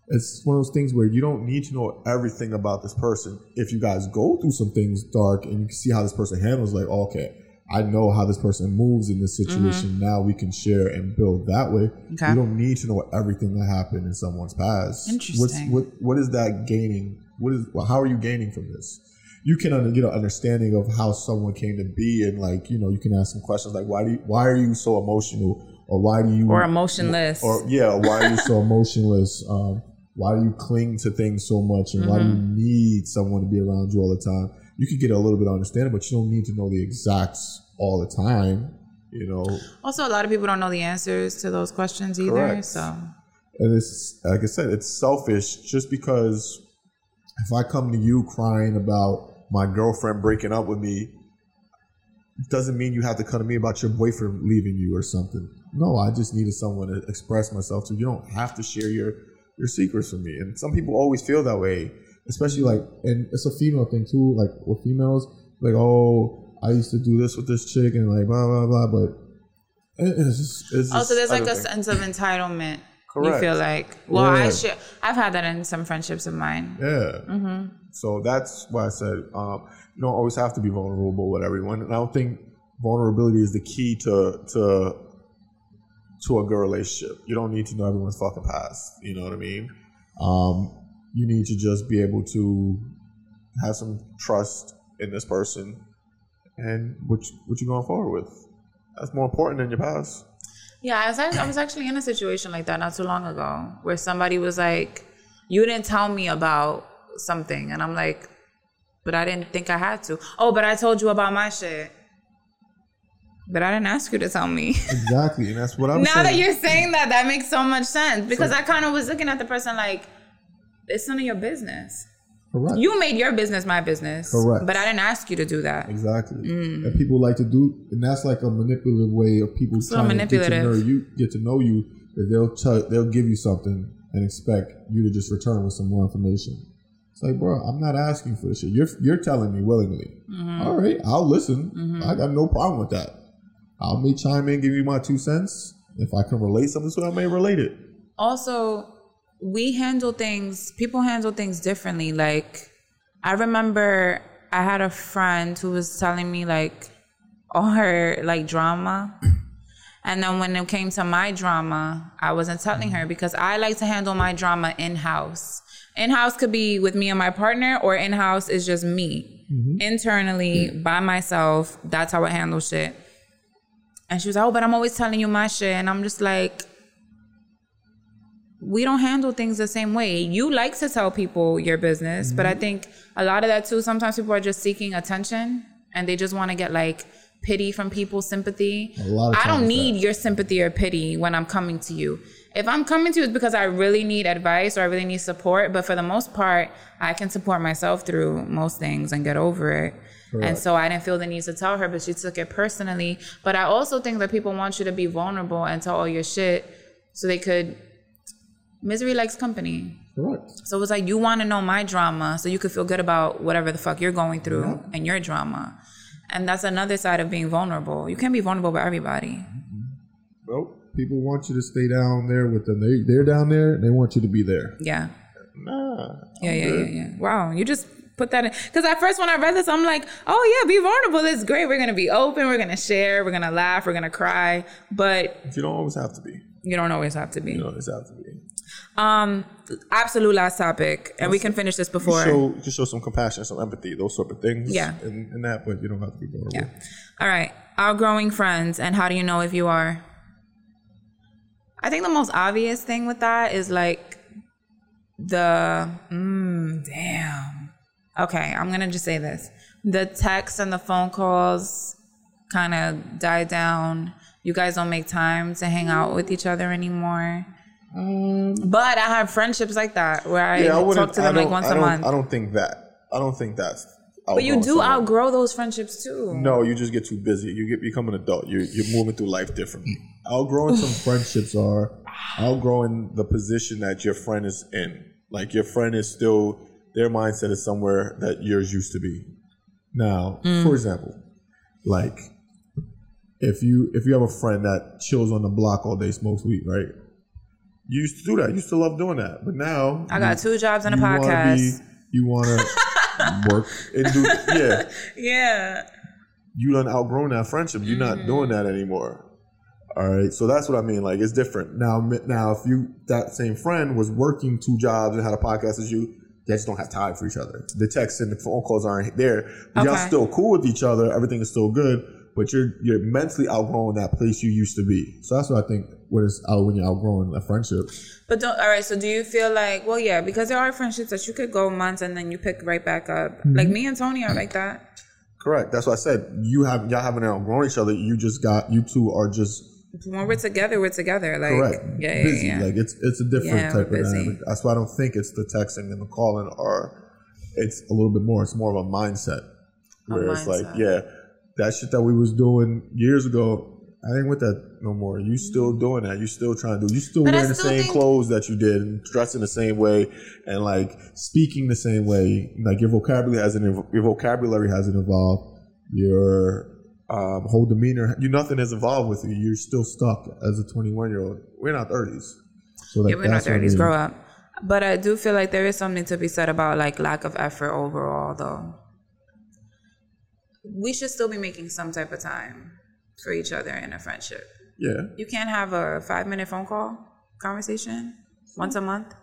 It's one of those things where you don't need to know everything about this person. If you guys go through some things dark and you can see how this person handles, like, okay, I know how this person moves in this situation. Now we can share and build that way. Okay. You don't need to know everything that happened in someone's past. Interesting. What's, what What is that gaining? What is? Well, how are you gaining from this? You can under, get an understanding of how someone came to be, and like you know, you can ask some questions like, why do you, why are you so emotional, or why do you Or emotionless. or yeah, why are you so emotionless? Um, why do you cling to things so much, and why do you Mm-hmm. need someone to be around you all the time? You can get a little bit of understanding, but you don't need to know the exacts all the time. You know, also, a lot of people don't know the answers to those questions either. Correct. So, and it's like I said, it's selfish just because if I come to you crying about my girlfriend breaking up with me, doesn't mean you have to come to me about your boyfriend leaving you or something. No, I just needed someone to express myself to. You don't have to share your your secrets from me. And some people always feel that way, especially like, and it's a female thing too. Like with females, like oh, I used to do this with this chick and like blah blah blah. But it- it's just, it's just also, there's like a things. sense of entitlement. You feel like, well, I should. I've had that in some friendships of mine. Yeah. So that's why I said um, you don't always have to be vulnerable with everyone, and I don't think vulnerability is the key to to to a good relationship. You don't need to know everyone's fucking past. You know what I mean? Um, you need to just be able to have some trust in this person and what you, what you're going forward with. That's more important than your past. Yeah, I was, I was actually in a situation like that not too long ago where somebody was like, You didn't tell me about something. And I'm like, But I didn't think I had to. Oh, but I told you about my shit. But I didn't ask you to tell me. Exactly, and that's what I'm saying. now saying. that you're saying that, that makes so much sense because I kind of was looking at the person like, It's none of your business. Correct. You made your business my business. Correct. But I didn't ask you to do that. Exactly. Mm. And people like to do, and that's like a manipulative way of people So trying to get to know you. Get to know you. That they'll tell, they'll give you something and expect you to just return with some more information. It's like, bro, I'm not asking for this shit. You're you're telling me willingly. Mm-hmm. All right, I'll listen. I got no problem with that. I'll may chime in, give you my two cents. If I can relate something to it, I may relate it. also we handle things people handle things differently. Like i remember i had a friend who was telling me like all her like drama. And then when it came to my drama i wasn't telling her because i like to handle my drama in-house. In-house could be with me and my partner or in-house is just me. Mm-hmm. Internally by myself that's how i handle shit and she was like oh but i'm always telling you my shit and i'm just like we don't handle things the same way. You like to tell people your business, but Mm-hmm. I think a lot of that too, sometimes people are just seeking attention and they just want to get like pity from people, sympathy. A lot of I don't need that. your sympathy or pity when I'm coming to you. If I'm coming to you, it's because I really need advice or I really need support. But for the most part, I can support myself through most things and get over it. And so I didn't feel the need to tell her, but she took it personally. But I also think that people want you to be vulnerable and tell all your shit so they could. Misery likes company. Correct. So it was like you want to know my drama so you could feel good about whatever the fuck you're going through Yeah. and your drama. And that's another side of being vulnerable. You can't be vulnerable with everybody. Mm-hmm. Nope. People want you to stay down there with them. They they're down there. and They want you to be there. Yeah. Nah. Yeah, I'm yeah, good. yeah, yeah. Wow, you just put that in. Because at first, when I read this, I'm like, oh, yeah, be vulnerable. It's great. We're going to be open. We're going to share. We're going to laugh. We're going to cry. But You don't always have to be. you don't always have to be. You don't always have to be. Um, absolute last topic. And we can finish this before. show you show some compassion, some empathy, those sort of things. Yeah. And, and that, but you don't have to be vulnerable. Yeah. All right. Outgrowing friends. And how do you know if you are? I think the most obvious thing with that is like the, mm, damn. Okay. I'm to just say this the texts and the phone calls kind of die down. You guys don't make time to hang out with each other anymore. Um, But I have friendships like that where I, yeah, I talk to them like once a month. I don't think that. I don't think that's. but you do someone. outgrow those friendships too. No, you just get too busy. You get become an adult. You're you're moving through life differently. Outgrowing some friendships are outgrowing the position that your friend is in. Like your friend is still their mindset is somewhere that yours used to be. Now, Mm. for example, like if you if you have a friend that chills on the block all day, smokes weed, right? You used to do that. You used to love doing that, but now I got two jobs and a you wanna podcast. Be, you want to work and do yeah yeah. you done outgrown that friendship. You're not doing that anymore. All right, so that's what I mean. Like it's different now. Now, if you that same friend was working two jobs and had a podcast as you, they just don't have time for each other. The texts and the phone calls aren't there. But Y'all still cool with each other. Everything is still good, but you're you're mentally outgrowing that place you used to be. So that's what I think when it's out when you're outgrowing a friendship. But don't, all right, so do you feel like, well, yeah, because there are friendships that you could go months and then you pick right back up. Mm-hmm. Like me and Tony are like that. Correct. That's what I said. You have y'all haven't outgrown each other. You just got you two are just When we're together, we're together. Like, correct. yeah, yeah, busy. yeah. Like it's it's a different Yeah, type of busy. dynamic. That's why I don't think it's the texting and the calling or it's a little bit more. It's more of a mindset where it's like, yeah, that shit that we was doing years ago. I ain't with that no more. You still mm-hmm. doing that. You still trying to do. You still But I wearing the same think- clothes that you did and dressing the same way and like speaking the same way. Like your vocabulary hasn't your vocabulary hasn't evolved. Your um, whole demeanor, you nothing has evolved with you. You're still stuck as a 21 year old. We're in our 30s. So like yeah, we're in our that's what I 30s, mean. grow up. But I do feel like there is something to be said about like lack of effort overall, though. We should still be making some type of time for each other in a friendship. Yeah. You can't have a five minute phone call conversation once a month.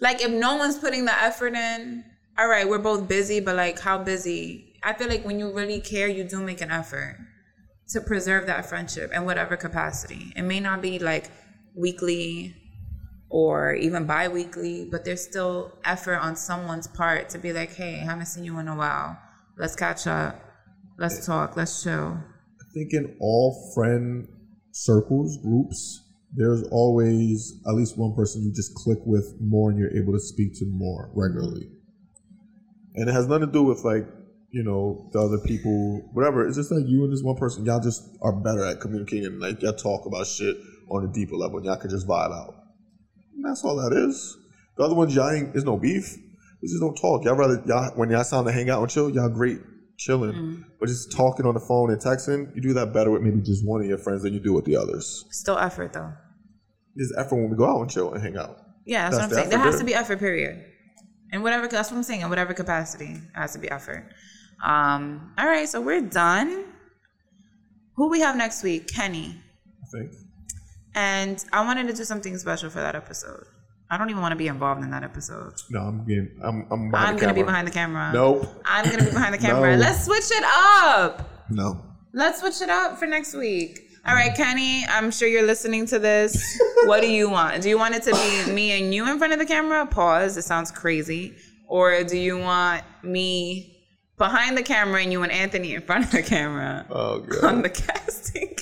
Like if no one's putting the effort in, all right, we're both busy, but like how busy? I feel like when you really care, you do make an effort to preserve that friendship in whatever capacity. It may not be like weekly or even bi-weekly, but there's still effort on someone's part to be like, hey, I haven't seen you in a while. Let's catch up. Let's talk. Let's chill. I think in all friend circles, groups, there's always at least one person you just click with more and you're able to speak to more regularly. And it has nothing to do with like, you know, the other people, whatever. It's just like you and this one person, y'all just are better at communicating. Like y'all talk about shit on a deeper level and y'all can just vibe out. And that's all that is. The other ones, y'all ain't, there's no beef. we just don't talk. Y'all rather y'all when y'all sound to hang out and chill, y'all great chilling. Mm-hmm. But just talking on the phone and texting, you do that better with maybe just one of your friends than you do with the others. Still effort though. There's effort when we go out and chill and hang out. Yeah, that's, That's what I'm the saying. There has there. to be effort, period. And whatever that's what I'm saying, in whatever capacity, it has to be effort. Um, all right, so we're done. Who we have next week? Kenny. I think. And I wanted to do something special for that episode. I don't even want to be involved in that episode. No, I'm getting. I'm. I'm behind I'm the gonna be behind the camera. Nope. I'm gonna be behind the camera. No. Let's switch it up. No. Let's switch it up for next week. All right, Kenny, I'm sure you're listening to this. what do you want? Do you want it to be me and you in front of the camera? Pause. It sounds crazy. Or do you want me behind the camera and you and Anthony in front of the camera Oh on the casting?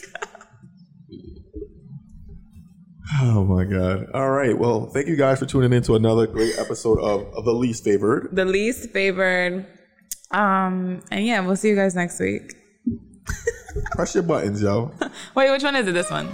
Oh my god. All right. Well, thank you guys for tuning in to another great episode of, of the least favored. the least favored. Um, and yeah, we'll see you guys next week. Press your buttons, yo. Wait, which one is it? This one?